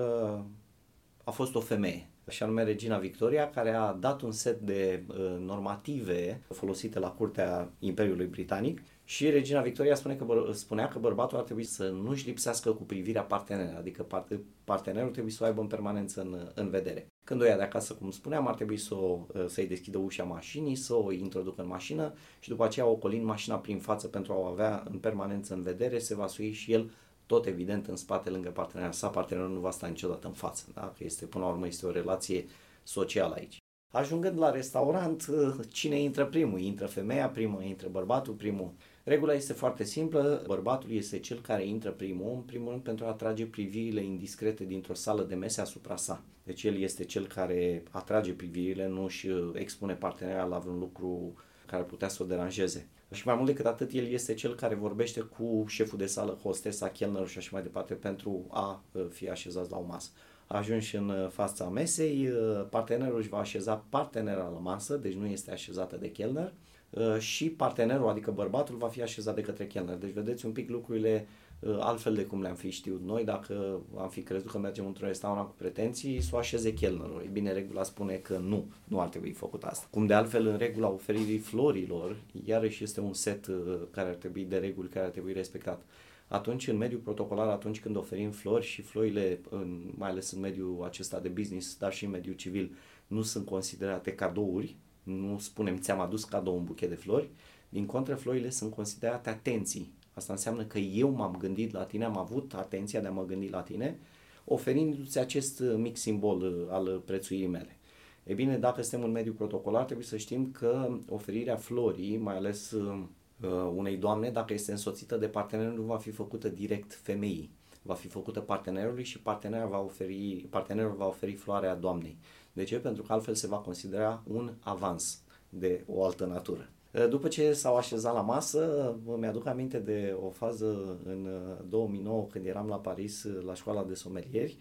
a fost o femeie și anume Regina Victoria, care a dat un set de uh, normative folosite la curtea Imperiului Britanic și Regina Victoria spune că, spunea că bărbatul ar trebui să nu-și lipsească cu privirea partenerului, adică part, partenerul trebuie să o aibă în permanență în, în vedere. Când o ia de acasă, cum spuneam, ar trebui să o, uh, să-i deschidă ușa mașinii, să o introducă în mașină și după aceea ocolind mașina prin față pentru a o avea în permanență în vedere, se va sui și el tot evident în spate lângă partenerul sa, partenerul nu va sta niciodată în față, da? că este până la urmă este o relație socială aici. Ajungând la restaurant, cine intră primul? Intră femeia primul, intră bărbatul primul. Regula este foarte simplă, bărbatul este cel care intră primul, în primul rând pentru a atrage privirile indiscrete dintr-o sală de mese asupra sa. Deci el este cel care atrage privirile, nu își expune partenera la vreun lucru care ar putea să o deranjeze. Și mai mult decât atât, el este cel care vorbește cu șeful de sală, hostesa, chelnerul și așa mai departe pentru a uh, fi așezat la o masă. Ajungi în uh, fața mesei, uh, partenerul își va așeza partenera la masă, deci nu este așezată de chelner, și partenerul, adică bărbatul, va fi așezat de către chelner. Deci vedeți un pic lucrurile altfel de cum le-am fi știut noi, dacă am fi crezut că mergem într-un restaurant cu pretenții, să o așeze chelnerul. E bine, regula spune că nu, nu ar trebui făcut asta. Cum de altfel în regula oferirii florilor, iarăși este un set care ar trebui de reguli care ar trebui respectat atunci în mediul protocolar, atunci când oferim flori și florile, în, mai ales în mediul acesta de business, dar și în mediul civil, nu sunt considerate cadouri, nu spunem ți-am adus cadou un buchet de flori, din contră florile sunt considerate atenții. Asta înseamnă că eu m-am gândit la tine, am avut atenția de a mă gândi la tine, oferindu-ți acest mic simbol uh, al prețuirii mele. E bine, dacă suntem în mediul protocolar, trebuie să știm că oferirea florii, mai ales uh, Uh, unei doamne, dacă este însoțită de partener, nu va fi făcută direct femeii. Va fi făcută partenerului și partenerul va oferi, partenerul va oferi floarea doamnei. De ce? Pentru că altfel se va considera un avans de o altă natură. Uh, după ce s-au așezat la masă, mi-aduc aminte de o fază în 2009 uh, când eram la Paris la școala de somelieri.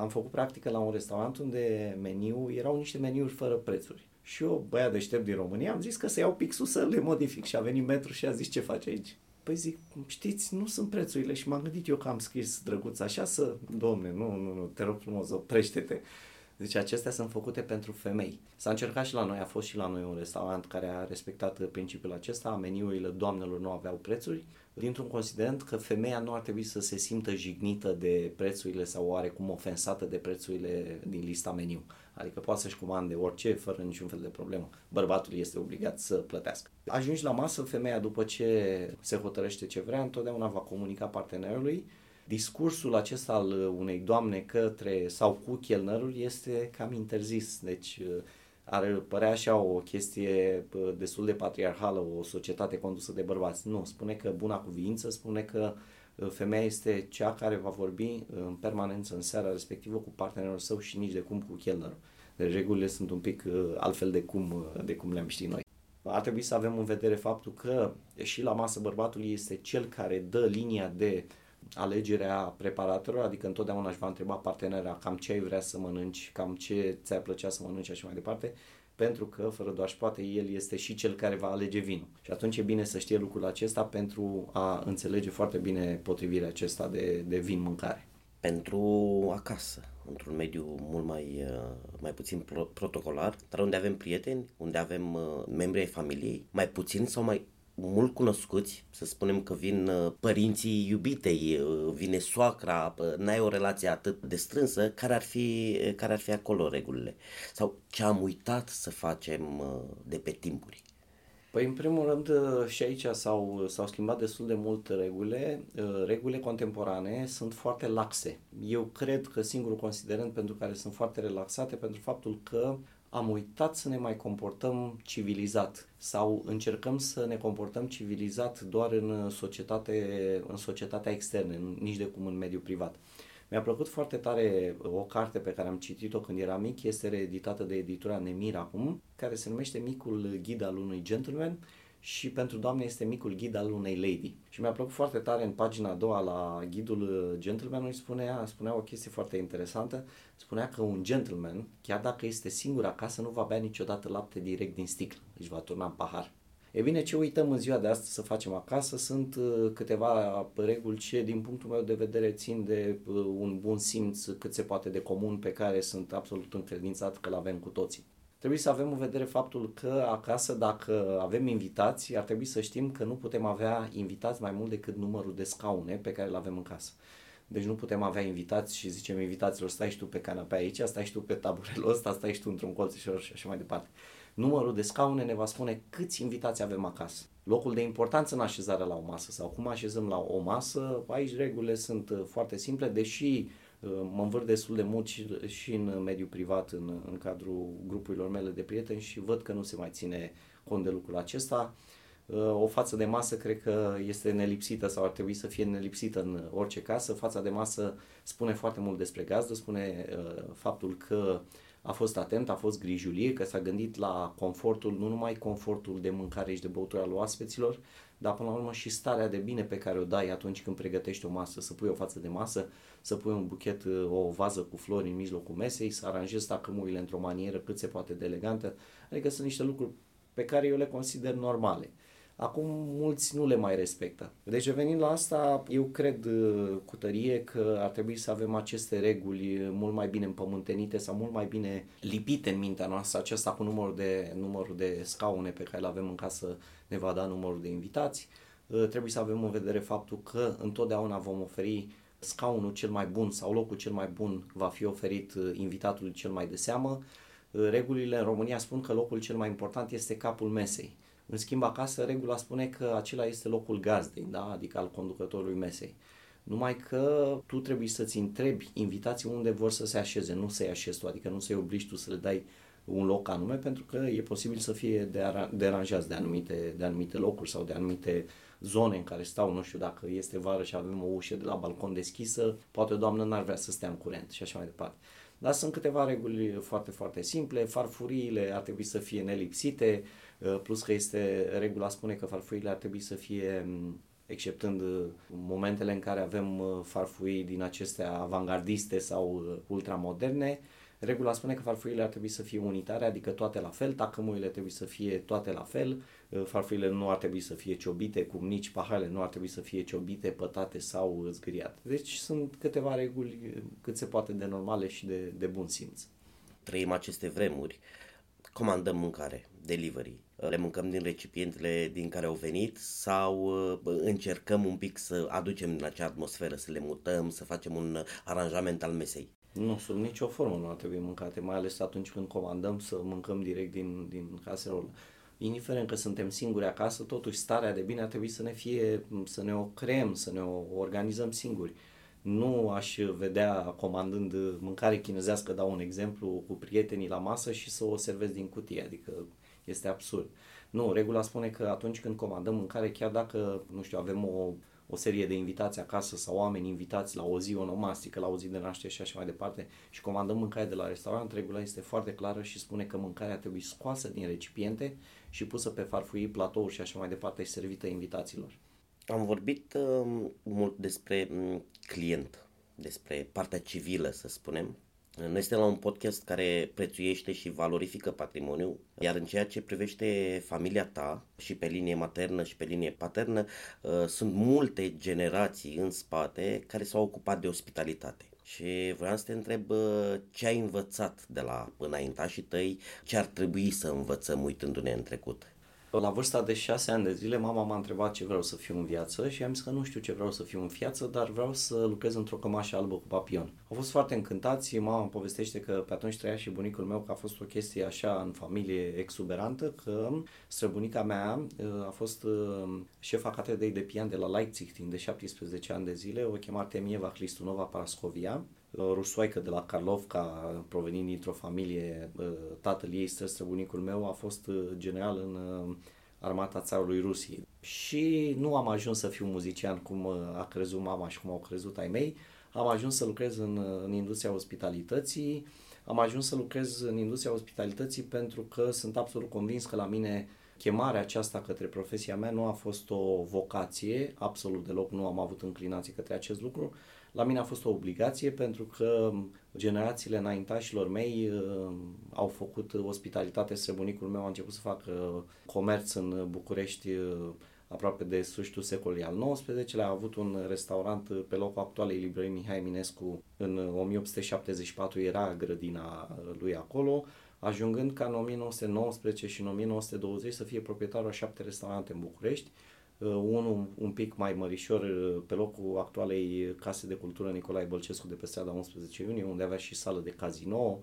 Am făcut practică la un restaurant unde meniu erau niște meniuri fără prețuri. Și eu, băiat deștept din România, am zis că să iau pixul să le modific și a venit metru și a zis ce face aici. Păi zic, știți, nu sunt prețurile și m-am gândit eu că am scris drăguț așa să, domne, nu, nu, nu, te rog frumos, oprește-te. Deci acestea sunt făcute pentru femei. S-a încercat și la noi, a fost și la noi un restaurant care a respectat principiul acesta, meniurile doamnelor nu aveau prețuri, dintr-un considerent că femeia nu ar trebui să se simtă jignită de prețurile sau oarecum ofensată de prețurile din lista meniu. Adică poate să-și comande orice fără niciun fel de problemă. Bărbatul este obligat să plătească. Ajungi la masă, femeia după ce se hotărăște ce vrea, întotdeauna va comunica partenerului. Discursul acesta al unei doamne către sau cu chelnerul este cam interzis. Deci ar părea așa o chestie destul de patriarhală, o societate condusă de bărbați. Nu, spune că buna cuvință, spune că femeia este cea care va vorbi în permanență în seara respectivă cu partenerul său și nici de cum cu chelnerul. Deci regulile sunt un pic altfel de cum, de cum le-am ști noi. Ar trebui să avem în vedere faptul că și la masă bărbatul este cel care dă linia de alegerea preparatelor, adică întotdeauna își va întreba partenera cam ce ai vrea să mănânci, cam ce ți-ar plăcea să mănânci și așa mai departe, pentru că, fără doar și șpoate, el este și cel care va alege vinul. Și atunci e bine să știe lucrul acesta pentru a înțelege foarte bine potrivirea acesta de, de vin-mâncare. Pentru acasă, într-un mediu mult mai, uh, mai puțin pro- protocolar, dar unde avem prieteni, unde avem uh, membri ai familiei, mai puțin sau mai mult cunoscuți, să spunem că vin uh, părinții iubitei, uh, vine soacra, n-ai o relație atât de strânsă, care ar fi, care ar fi acolo regulile? Sau ce am uitat să facem uh, de pe timpuri? Păi, în primul rând, și aici s-au, s-au schimbat destul de mult regulile. Regulile contemporane sunt foarte laxe. Eu cred că singurul considerent pentru care sunt foarte relaxate, pentru faptul că am uitat să ne mai comportăm civilizat sau încercăm să ne comportăm civilizat doar în, societate, în societatea externă, nici de cum în mediul privat. Mi-a plăcut foarte tare o carte pe care am citit-o când eram mic, este reeditată de editura Nemir acum, care se numește Micul ghid al unui gentleman și pentru doamne este micul ghid al unei lady. Și mi-a plăcut foarte tare în pagina a doua la ghidul gentlemanului spunea, spunea o chestie foarte interesantă, spunea că un gentleman, chiar dacă este singur acasă, nu va bea niciodată lapte direct din sticlă, își va turna în pahar. E bine, ce uităm în ziua de astăzi să facem acasă sunt uh, câteva reguli ce, din punctul meu de vedere, țin de uh, un bun simț cât se poate de comun pe care sunt absolut încredințat că l avem cu toții. Trebuie să avem în vedere faptul că acasă, dacă avem invitați, ar trebui să știm că nu putem avea invitați mai mult decât numărul de scaune pe care le avem în casă. Deci nu putem avea invitați și zicem invitaților stai și tu pe canapea aici, stai și tu pe taburelul ăsta, stai și tu într-un colțișor și așa mai departe. Numărul de scaune ne va spune câți invitați avem acasă. Locul de importanță în așezarea la o masă sau cum așezăm la o masă, aici regulile sunt foarte simple, deși Mă învârt destul de mult și, și în mediul privat, în, în cadrul grupurilor mele de prieteni și văd că nu se mai ține cont de lucrul acesta. O față de masă cred că este nelipsită sau ar trebui să fie nelipsită în orice casă. Fața de masă spune foarte mult despre gazdă, spune uh, faptul că a fost atent, a fost grijulie, că s-a gândit la confortul, nu numai confortul de mâncare și de băutură al oaspeților, dar până la urmă și starea de bine pe care o dai atunci când pregătești o masă, să pui o față de masă, să pui un buchet, o vază cu flori în mijlocul mesei, să aranjezi tacămurile într-o manieră cât se poate de elegantă, adică sunt niște lucruri pe care eu le consider normale. Acum mulți nu le mai respectă. Deci revenind la asta, eu cred uh, cu tărie că ar trebui să avem aceste reguli mult mai bine împământenite sau mult mai bine lipite în mintea noastră. Acesta cu numărul de, numărul de scaune pe care le avem în casă ne va da numărul de invitați. Uh, trebuie să avem în vedere faptul că întotdeauna vom oferi scaunul cel mai bun sau locul cel mai bun va fi oferit uh, invitatului cel mai de seamă. Regulile în România spun că locul cel mai important este capul mesei. În schimb, acasă, regula spune că acela este locul gazdei, da? adică al conducătorului mesei. Numai că tu trebuie să-ți întrebi invitații unde vor să se așeze, nu să-i așezi tu, adică nu să-i obligi tu să le dai un loc anume, pentru că e posibil să fie deranjați de anumite, de anumite locuri sau de anumite zone în care stau, nu știu, dacă este vară și avem o ușă de la balcon deschisă, poate o doamnă n-ar vrea să stea în curent și așa mai departe. Dar sunt câteva reguli foarte, foarte simple, farfuriile ar trebui să fie nelipsite, Uh, plus că este, regula spune că farfurile ar trebui să fie mm, exceptând uh, momentele în care avem uh, farfurii din acestea avangardiste sau ultramoderne, regula spune că farfurile ar trebui să fie unitare, adică toate la fel, tacămurile trebuie să fie toate la fel, farfurile nu ar trebui să fie ciobite, cum nici paharele nu ar trebui să fie ciobite, pătate sau zgâriate. Deci sunt câteva reguli cât se poate de normale și de, de bun simț. Trăim aceste vremuri, comandăm mâncare, delivery, le mâncăm din recipientele din care au venit sau încercăm un pic să aducem în acea atmosferă, să le mutăm, să facem un aranjament al mesei. Nu, sub nicio formă nu ar trebui mâncate, mai ales atunci când comandăm să mâncăm direct din, din caserolă. Indiferent că suntem singuri acasă, totuși starea de bine ar trebui să ne fie, să ne o creăm, să ne o organizăm singuri. Nu aș vedea comandând mâncare chinezească, dau un exemplu, cu prietenii la masă și să o servesc din cutie, adică este absurd. Nu, regula spune că atunci când comandăm mâncare, chiar dacă, nu știu, avem o, o serie de invitații acasă sau oameni invitați la o zi onomastică, la o zi de naștere și așa mai departe și comandăm mâncare de la restaurant, regula este foarte clară și spune că mâncarea trebuie scoasă din recipiente și pusă pe farfurii, platouri și așa mai departe și servită invitaților. Am vorbit uh, mult despre um, client, despre partea civilă, să spunem, noi suntem la un podcast care prețuiește și valorifică patrimoniul, iar în ceea ce privește familia ta și pe linie maternă și pe linie paternă, uh, sunt multe generații în spate care s-au ocupat de ospitalitate. Și vreau să te întreb uh, ce ai învățat de la înaintașii tăi, ce ar trebui să învățăm uitându-ne în trecut. La vârsta de 6 ani de zile, mama m-a întrebat ce vreau să fiu în viață și am zis că nu știu ce vreau să fiu în viață, dar vreau să lucrez într-o cămașă albă cu papion. Au fost foarte încântați, mama îmi povestește că pe atunci trăia și bunicul meu că a fost o chestie așa în familie exuberantă, că străbunica mea uh, a fost uh, șefa catedrei de pian de la Leipzig timp de 17 ani de zile, o chema Temieva Clistunova Parascovia rușsoaică de la Karlovka, provenind dintr-o familie, tatăl ei, străbunicul meu, a fost general în armata țarului Rusiei. Și nu am ajuns să fiu muzician cum a crezut mama și cum au crezut ai mei, am ajuns să lucrez în, în industria ospitalității, am ajuns să lucrez în industria ospitalității pentru că sunt absolut convins că la mine chemarea aceasta către profesia mea nu a fost o vocație, absolut deloc nu am avut înclinație către acest lucru, la mine a fost o obligație pentru că generațiile înaintașilor mei uh, au făcut ospitalitate. Străbunicul meu a început să facă comerț în București uh, aproape de sfârșitul secolului al XIX-lea, a avut un restaurant pe locul actualei librării Mihai Eminescu în 1874 era grădina lui acolo, ajungând ca în 1919 și în 1920 să fie proprietarul a șapte restaurante în București, Uh, unul un pic mai mărișor uh, pe locul actualei Case de Cultură Nicolae Bălcescu de pe strada 11 iunie, unde avea și sală de casino,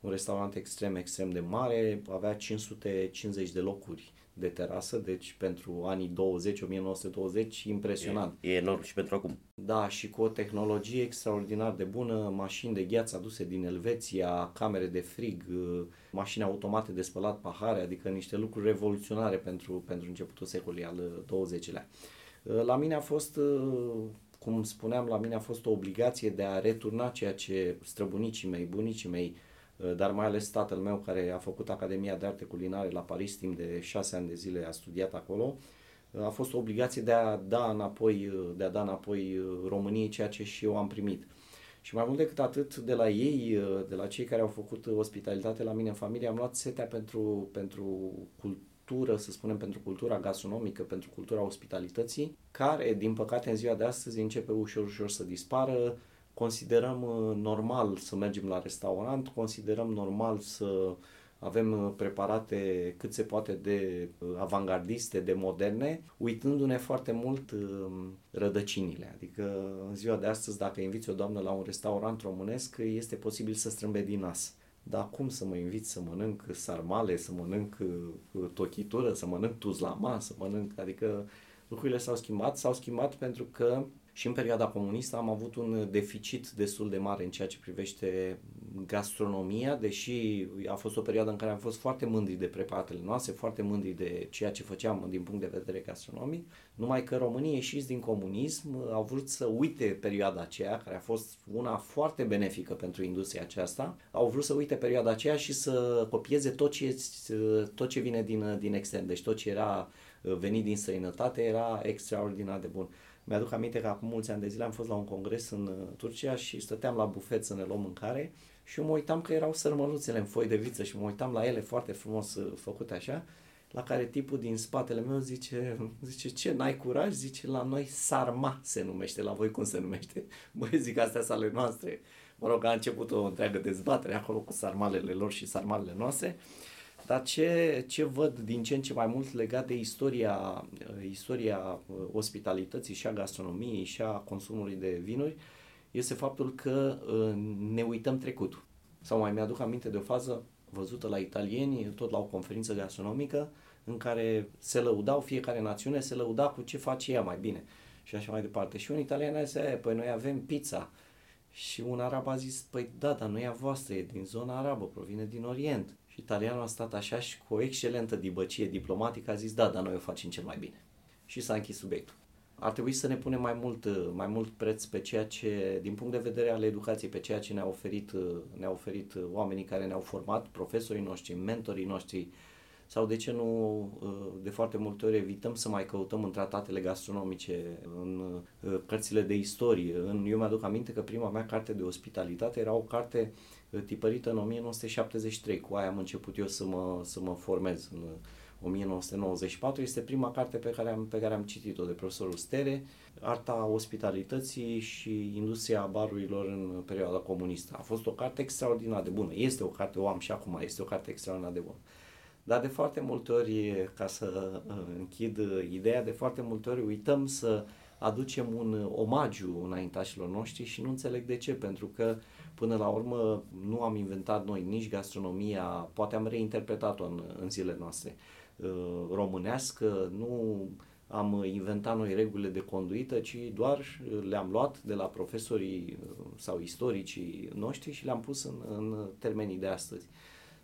un restaurant extrem, extrem de mare, avea 550 de locuri de terasă, deci pentru anii 20, 1920, impresionant. E, e enorm și pentru acum. Da, și cu o tehnologie extraordinar de bună, mașini de gheață aduse din Elveția, camere de frig, uh, mașini automate de spălat pahare, adică niște lucruri revoluționare pentru, pentru începutul secolului al XX-lea. Uh, la mine a fost, uh, cum spuneam, la mine a fost o obligație de a returna ceea ce străbunicii mei, bunicii mei, dar mai ales tatăl meu care a făcut Academia de Arte Culinare la Paris timp de șase ani de zile, a studiat acolo, a fost o obligație de a da înapoi, de a da înapoi României ceea ce și eu am primit. Și mai mult decât atât, de la ei, de la cei care au făcut ospitalitate la mine în familie, am luat setea pentru, pentru cultură, să spunem, pentru cultura gastronomică, pentru cultura ospitalității, care, din păcate, în ziua de astăzi începe ușor, ușor să dispară. Considerăm normal să mergem la restaurant, considerăm normal să avem uh, preparate cât se poate de uh, avangardiste, de moderne, uitându-ne foarte mult um, rădăcinile. Adică în ziua de astăzi, dacă inviți o doamnă la un restaurant românesc, este posibil să strâmbe din nas. Dar cum să mă invit să mănânc sarmale, să mănânc uh, tochitură, să mănânc tuzlama, să mănânc... Adică lucrurile s-au schimbat. S-au schimbat pentru că și în perioada comunistă am avut un deficit destul de mare în ceea ce privește gastronomia, deși a fost o perioadă în care am fost foarte mândri de preparatele noastre, foarte mândri de ceea ce făceam din punct de vedere gastronomic, numai că românii ieșiți din comunism au vrut să uite perioada aceea, care a fost una foarte benefică pentru industria aceasta, au vrut să uite perioada aceea și să copieze tot ce, tot ce vine din, din extern, deci tot ce era venit din străinătate era extraordinar de bun. Mi-aduc aminte că acum mulți ani de zile am fost la un congres în uh, Turcia și stăteam la bufet să ne luăm mâncare și eu mă uitam că erau sărmăluțele în foi de viță și mă uitam la ele foarte frumos uh, făcute așa, la care tipul din spatele meu zice, zice ce, n-ai curaj? Zice, la noi sarma se numește, la voi cum se numește? Băi, zic, astea sunt ale noastre. Mă rog, a început o întreagă dezbatere acolo cu sarmalele lor și sarmalele noastre. Dar ce, ce văd din ce în ce mai mult legat de istoria, istoria ospitalității și a gastronomiei și a consumului de vinuri este faptul că uh, ne uităm trecutul. Sau mai mi-aduc aminte de o fază văzută la italieni, tot la o conferință gastronomică, în care se lăudau, fiecare națiune se lăuda cu ce face ea mai bine și așa mai departe. Și un italian a zis, păi noi avem pizza. Și un arab a zis, păi da, dar nu e a voastră, e din zona arabă, provine din Orient. Și italianul a stat așa și cu o excelentă dibăcie diplomatică a zis, da, dar noi o facem cel mai bine. Și s-a închis subiectul. Ar trebui să ne punem mai mult, mai mult preț pe ceea ce, din punct de vedere al educației, pe ceea ce ne-au oferit, ne oferit oamenii care ne-au format, profesorii noștri, mentorii noștri, sau de ce nu de foarte multe ori evităm să mai căutăm în tratatele gastronomice, în cărțile de istorie. În, eu mi-aduc aminte că prima mea carte de ospitalitate era o carte tipărită în 1973, cu aia am început eu să mă, să mă formez în 1994. Este prima carte pe care am, pe care am citit-o de profesorul Stere, Arta ospitalității și industria barurilor în perioada comunistă. A fost o carte extraordinar de bună. Este o carte, o am și acum, este o carte extraordinar de bună. Dar de foarte multe ori, ca să uh, închid ideea, de foarte multe ori uităm să aducem un omagiu înaintașilor noștri și nu înțeleg de ce, pentru că până la urmă nu am inventat noi nici gastronomia, poate am reinterpretat-o în, în zilele noastre uh, românească, nu am inventat noi regulile de conduită, ci doar le-am luat de la profesorii uh, sau istoricii noștri și le-am pus în, în termenii de astăzi.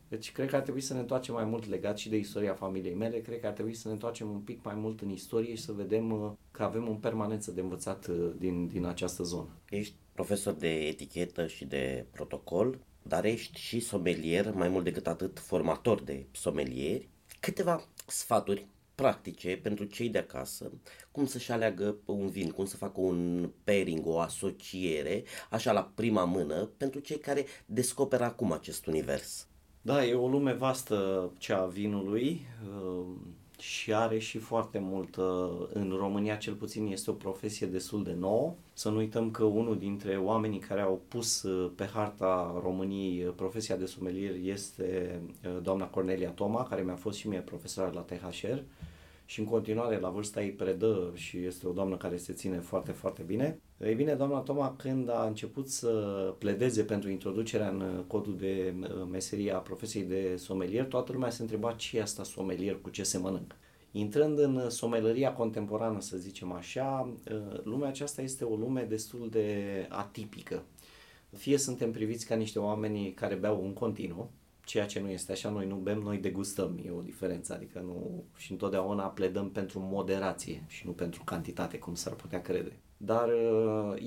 Deci cred că ar trebui să ne întoarcem mai mult legat și de istoria familiei mele, cred că ar trebui să ne întoarcem un pic mai mult în istorie și să vedem uh, că avem un permanență de învățat uh, din, din această zonă. Ești profesor de etichetă și de protocol, dar ești și somelier, mai mult decât atât formator de somelieri. Câteva sfaturi practice pentru cei de acasă, cum să-și aleagă un vin, cum să facă un pairing, o asociere, așa la prima mână, pentru cei care descoperă acum acest univers. Da, e o lume vastă cea a vinului uh, și are și foarte mult, în România cel puțin este o profesie destul de nouă. Să nu uităm că unul dintre oamenii care au pus uh, pe harta României uh, profesia de somelier este doamna Cornelia Toma, care mi-a fost și mie profesoară la THR și în continuare la vârsta ei predă și este o doamnă care se ține foarte, foarte bine. Ei bine, doamna Toma, când a început să pledeze pentru introducerea în codul de uh, meserie a profesiei de somelier, toată lumea se întreba ce e asta somelier, cu ce se mănâncă. Intrând în somelăria contemporană, să zicem așa, lumea aceasta este o lume destul de atipică. Fie suntem priviți ca niște oameni care beau în continuu, ceea ce nu este așa, noi nu bem, noi degustăm, e o diferență, adică nu, și întotdeauna pledăm pentru moderație și nu pentru cantitate, cum s-ar putea crede. Dar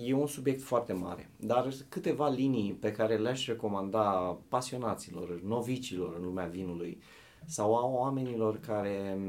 e un subiect foarte mare. Dar câteva linii pe care le-aș recomanda pasionaților, novicilor în lumea vinului sau a oamenilor care,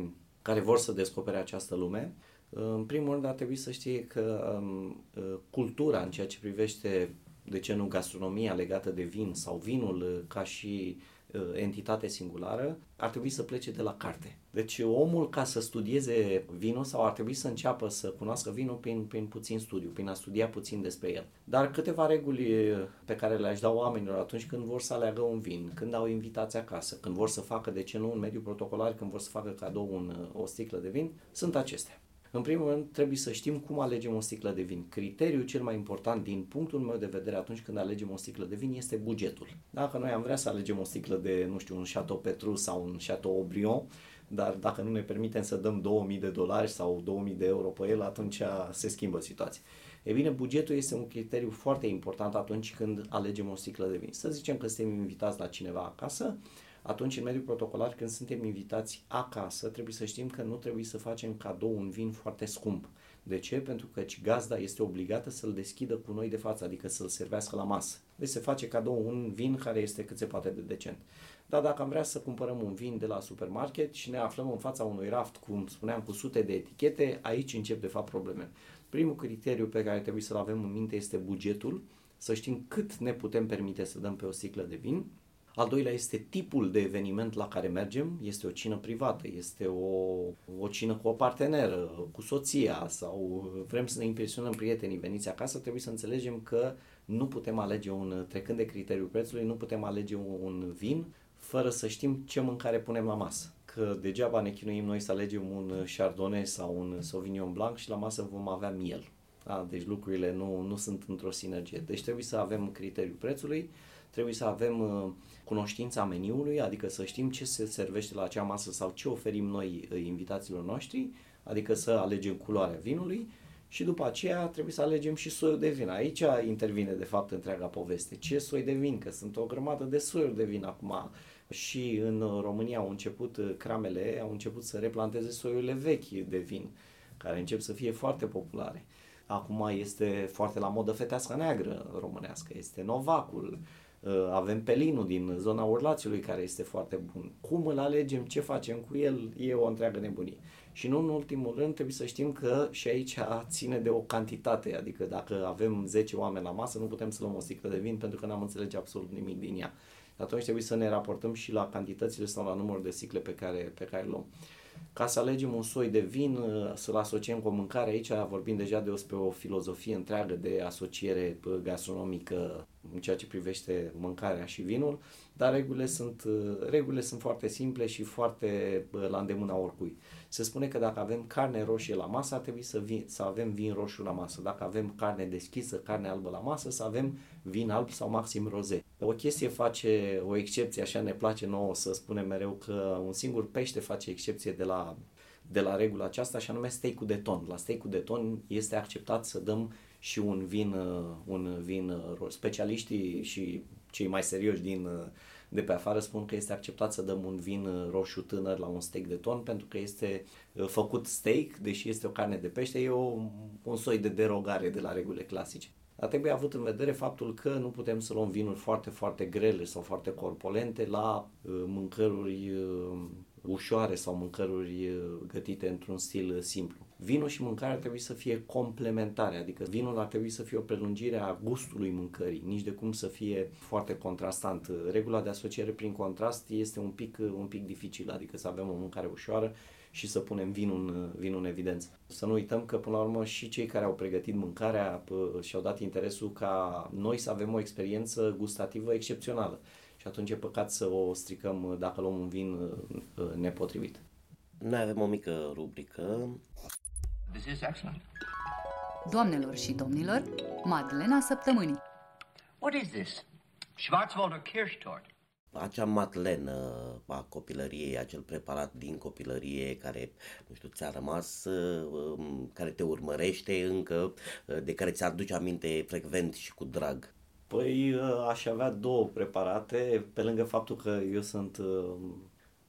care vor să descopere această lume, în primul rând ar trebui să știe că um, cultura în ceea ce privește de ce nu gastronomia legată de vin sau vinul ca și Uh, entitate singulară, ar trebui să plece de la carte. Deci omul ca să studieze vinul sau ar trebui să înceapă să cunoască vinul prin, prin puțin studiu, prin a studia puțin despre el. Dar câteva reguli pe care le-aș da oamenilor atunci când vor să aleagă un vin, când au invitați acasă, când vor să facă, de ce nu, un mediu protocolar, când vor să facă cadou un, o sticlă de vin, sunt acestea. În primul rând, trebuie să știm cum alegem o sticlă de vin. Criteriul cel mai important din punctul meu de vedere atunci când alegem o sticlă de vin este bugetul. Dacă noi am vrea să alegem o sticlă de, nu știu, un Chateau Petrus sau un Chateau Aubryon, dar dacă nu ne permitem să dăm 2000 de dolari sau 2000 de euro pe el, atunci se schimbă situația. E bine, bugetul este un criteriu foarte important atunci când alegem o sticlă de vin. Să zicem că suntem invitați la cineva acasă, atunci în mediul protocolar când suntem invitați acasă trebuie să știm că nu trebuie să facem cadou un vin foarte scump. De ce? Pentru că gazda este obligată să-l deschidă cu noi de față, adică să-l servească la masă. Deci se face cadou un vin care este cât se poate de decent. Dar dacă am vrea să cumpărăm un vin de la supermarket și ne aflăm în fața unui raft, cum spuneam, cu sute de etichete, aici încep de fapt probleme. Primul criteriu pe care trebuie să-l avem în minte este bugetul, să știm cât ne putem permite să dăm pe o sticlă de vin al doilea este tipul de eveniment la care mergem, este o cină privată, este o, o cină cu o parteneră, cu soția sau vrem să ne impresionăm prietenii veniți acasă, trebuie să înțelegem că nu putem alege un, trecând de criteriul prețului, nu putem alege un, un vin fără să știm ce mâncare punem la masă. Că degeaba ne chinuim noi să alegem un Chardonnay sau un Sauvignon Blanc și la masă vom avea miel. Da? Deci lucrurile nu, nu sunt într-o sinergie. Deci trebuie să avem criteriul prețului, trebuie să avem uh, cunoștința meniului, adică să știm ce se servește la acea masă sau ce oferim noi uh, invitațiilor noștri, adică să alegem culoarea vinului și după aceea trebuie să alegem și soiul de vin. Aici intervine de fapt întreaga poveste. Ce soi de vin? Că sunt o grămadă de soiuri de vin acum și în România au început uh, cramele, au început să replanteze soiurile vechi de vin, care încep să fie foarte populare. Acum este foarte la modă fetească neagră românească, este novacul, Uh, avem pelinul din zona Urlațiului care este foarte bun. Cum îl alegem, ce facem cu el, e o întreagă nebunie. Și nu în ultimul rând trebuie să știm că și aici ține de o cantitate, adică dacă avem 10 oameni la masă nu putem să luăm o sticlă de vin pentru că n-am înțelege absolut nimic din ea. Atunci trebuie să ne raportăm și la cantitățile sau la numărul de sticle pe care, pe care le luăm. Ca să alegem un soi de vin, uh, să-l asociem cu o mâncare, aici vorbim deja despre o filozofie întreagă de asociere uh, gastronomică în ceea ce privește mâncarea și vinul, dar regulile sunt, uh, regulile sunt foarte simple și foarte la îndemâna oricui. Se spune că dacă avem carne roșie la masă, ar trebui să, vin, să avem vin roșu la masă. Dacă avem carne deschisă, carne albă la masă, să avem vin alb sau maxim roze. O chestie face o excepție, așa ne place nouă să spunem mereu că un singur pește face excepție de la, de la regula aceasta și anume steak de ton. La steak de ton este acceptat să dăm și un vin, un vin specialiștii și cei mai serioși din de pe afară spun că este acceptat să dăm un vin roșu tânăr la un steak de ton pentru că este făcut steak, deși este o carne de pește, e o, un soi de derogare de la regulile clasice. Dar trebuie avut în vedere faptul că nu putem să luăm vinuri foarte, foarte grele sau foarte corpolente la uh, mâncăruri uh, ușoare sau mâncăruri uh, gătite într-un stil simplu. Vinul și mâncarea trebuie să fie complementare, adică vinul ar trebui să fie o prelungire a gustului mâncării, nici de cum să fie foarte contrastant. Regula de asociere prin contrast este un pic, un pic dificil, adică să avem o mâncare ușoară și să punem vinul, vinul în evidență. Să nu uităm că, până la urmă, și cei care au pregătit mâncarea și-au dat interesul ca noi să avem o experiență gustativă excepțională. Și atunci e păcat să o stricăm dacă luăm un vin uh, nepotrivit. Noi avem o mică rubrică. This is excellent. Doamnelor și domnilor, Madlena Săptămânii. What is this? Schwarzwälder Kirschtort. acea matlenă a copilăriei, acel preparat din copilărie care, nu știu, ți-a rămas, um, care te urmărește încă, de care ți aduce aminte frecvent și cu drag? Păi aș avea două preparate, pe lângă faptul că eu sunt,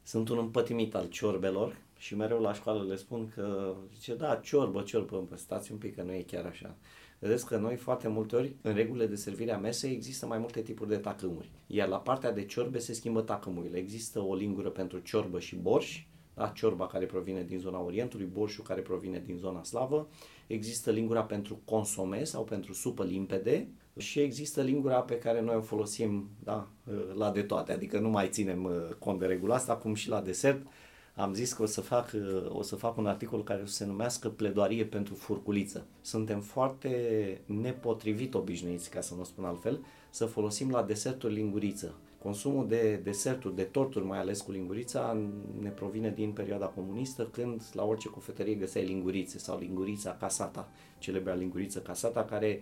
sunt un împătimit al ciorbelor și mereu la școală le spun că, zice, da, ciorbă, ciorbă, stați un pic că nu e chiar așa. Vedeți că noi foarte multe ori, în regulile de servire a mesei, există mai multe tipuri de tacâmuri. Iar la partea de ciorbe se schimbă tacâmurile. Există o lingură pentru ciorbă și borș, da? ciorba care provine din zona Orientului, borșul care provine din zona slavă, există lingura pentru consome sau pentru supă limpede și există lingura pe care noi o folosim da, la de toate, adică nu mai ținem uh, cont de regula asta, cum și la desert, am zis că o să fac, o să fac un articol care o să se numească Pledoarie pentru furculiță. Suntem foarte nepotrivit obișnuiți, ca să nu spun altfel, să folosim la deserturi linguriță. Consumul de deserturi, de torturi, mai ales cu lingurița, ne provine din perioada comunistă, când la orice cofetărie găseai lingurițe sau lingurița casata, celebra linguriță casata, care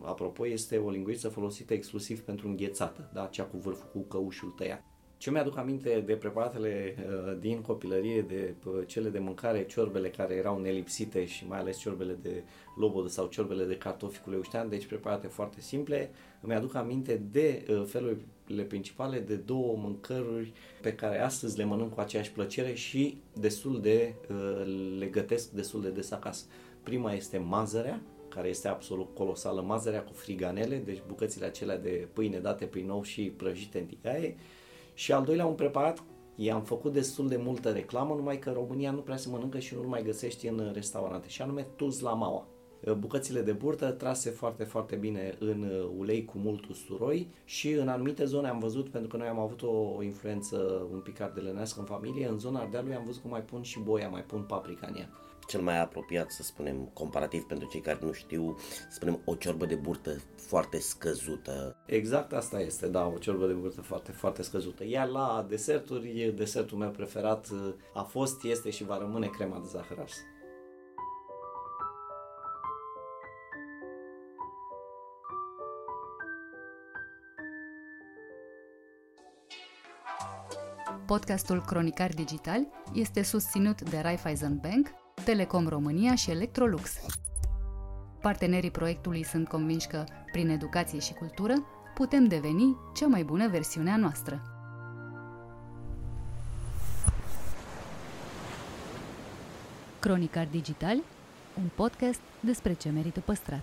apropo este o linguriță folosită exclusiv pentru înghețată, da? cea cu vârful cu căușul tăiat. Ce mi-aduc aminte de preparatele uh, din copilărie, de uh, cele de mâncare, ciorbele care erau nelipsite și mai ales ciorbele de lobodă sau ciorbele de cartofi cu leuștean, deci preparate foarte simple. Îmi aduc aminte de uh, felurile principale de două mâncăruri pe care astăzi le mănânc cu aceeași plăcere și destul de le gătesc destul de des acasă. Prima este mazărea, care este absolut colosală, mazărea cu friganele, deci bucățile acelea de pâine date prin nou și prăjite în tigaie și al doilea, un preparat, i-am făcut destul de multă reclamă, numai că în România nu prea se mănâncă și nu mai găsești în restaurante, și anume tuz la maua. Bucățile de burtă trase foarte, foarte bine în ulei cu mult usturoi și în anumite zone am văzut, pentru că noi am avut o influență un pic ardelenească în familie, în zona Ardealului am văzut că mai pun și boia, mai pun paprika în ea cel mai apropiat, să spunem, comparativ pentru cei care nu știu, să spunem, o ciorbă de burtă foarte scăzută. Exact asta este, da, o ciorbă de burtă foarte, foarte scăzută. Iar la deserturi, desertul meu preferat a fost, este și va rămâne crema de zahăr ars. Podcastul Cronicar Digital este susținut de Raiffeisen Bank Telecom România și Electrolux. Partenerii proiectului sunt convinși că, prin educație și cultură, putem deveni cea mai bună versiune a noastră. Cronicar Digital, un podcast despre ce merită păstrat.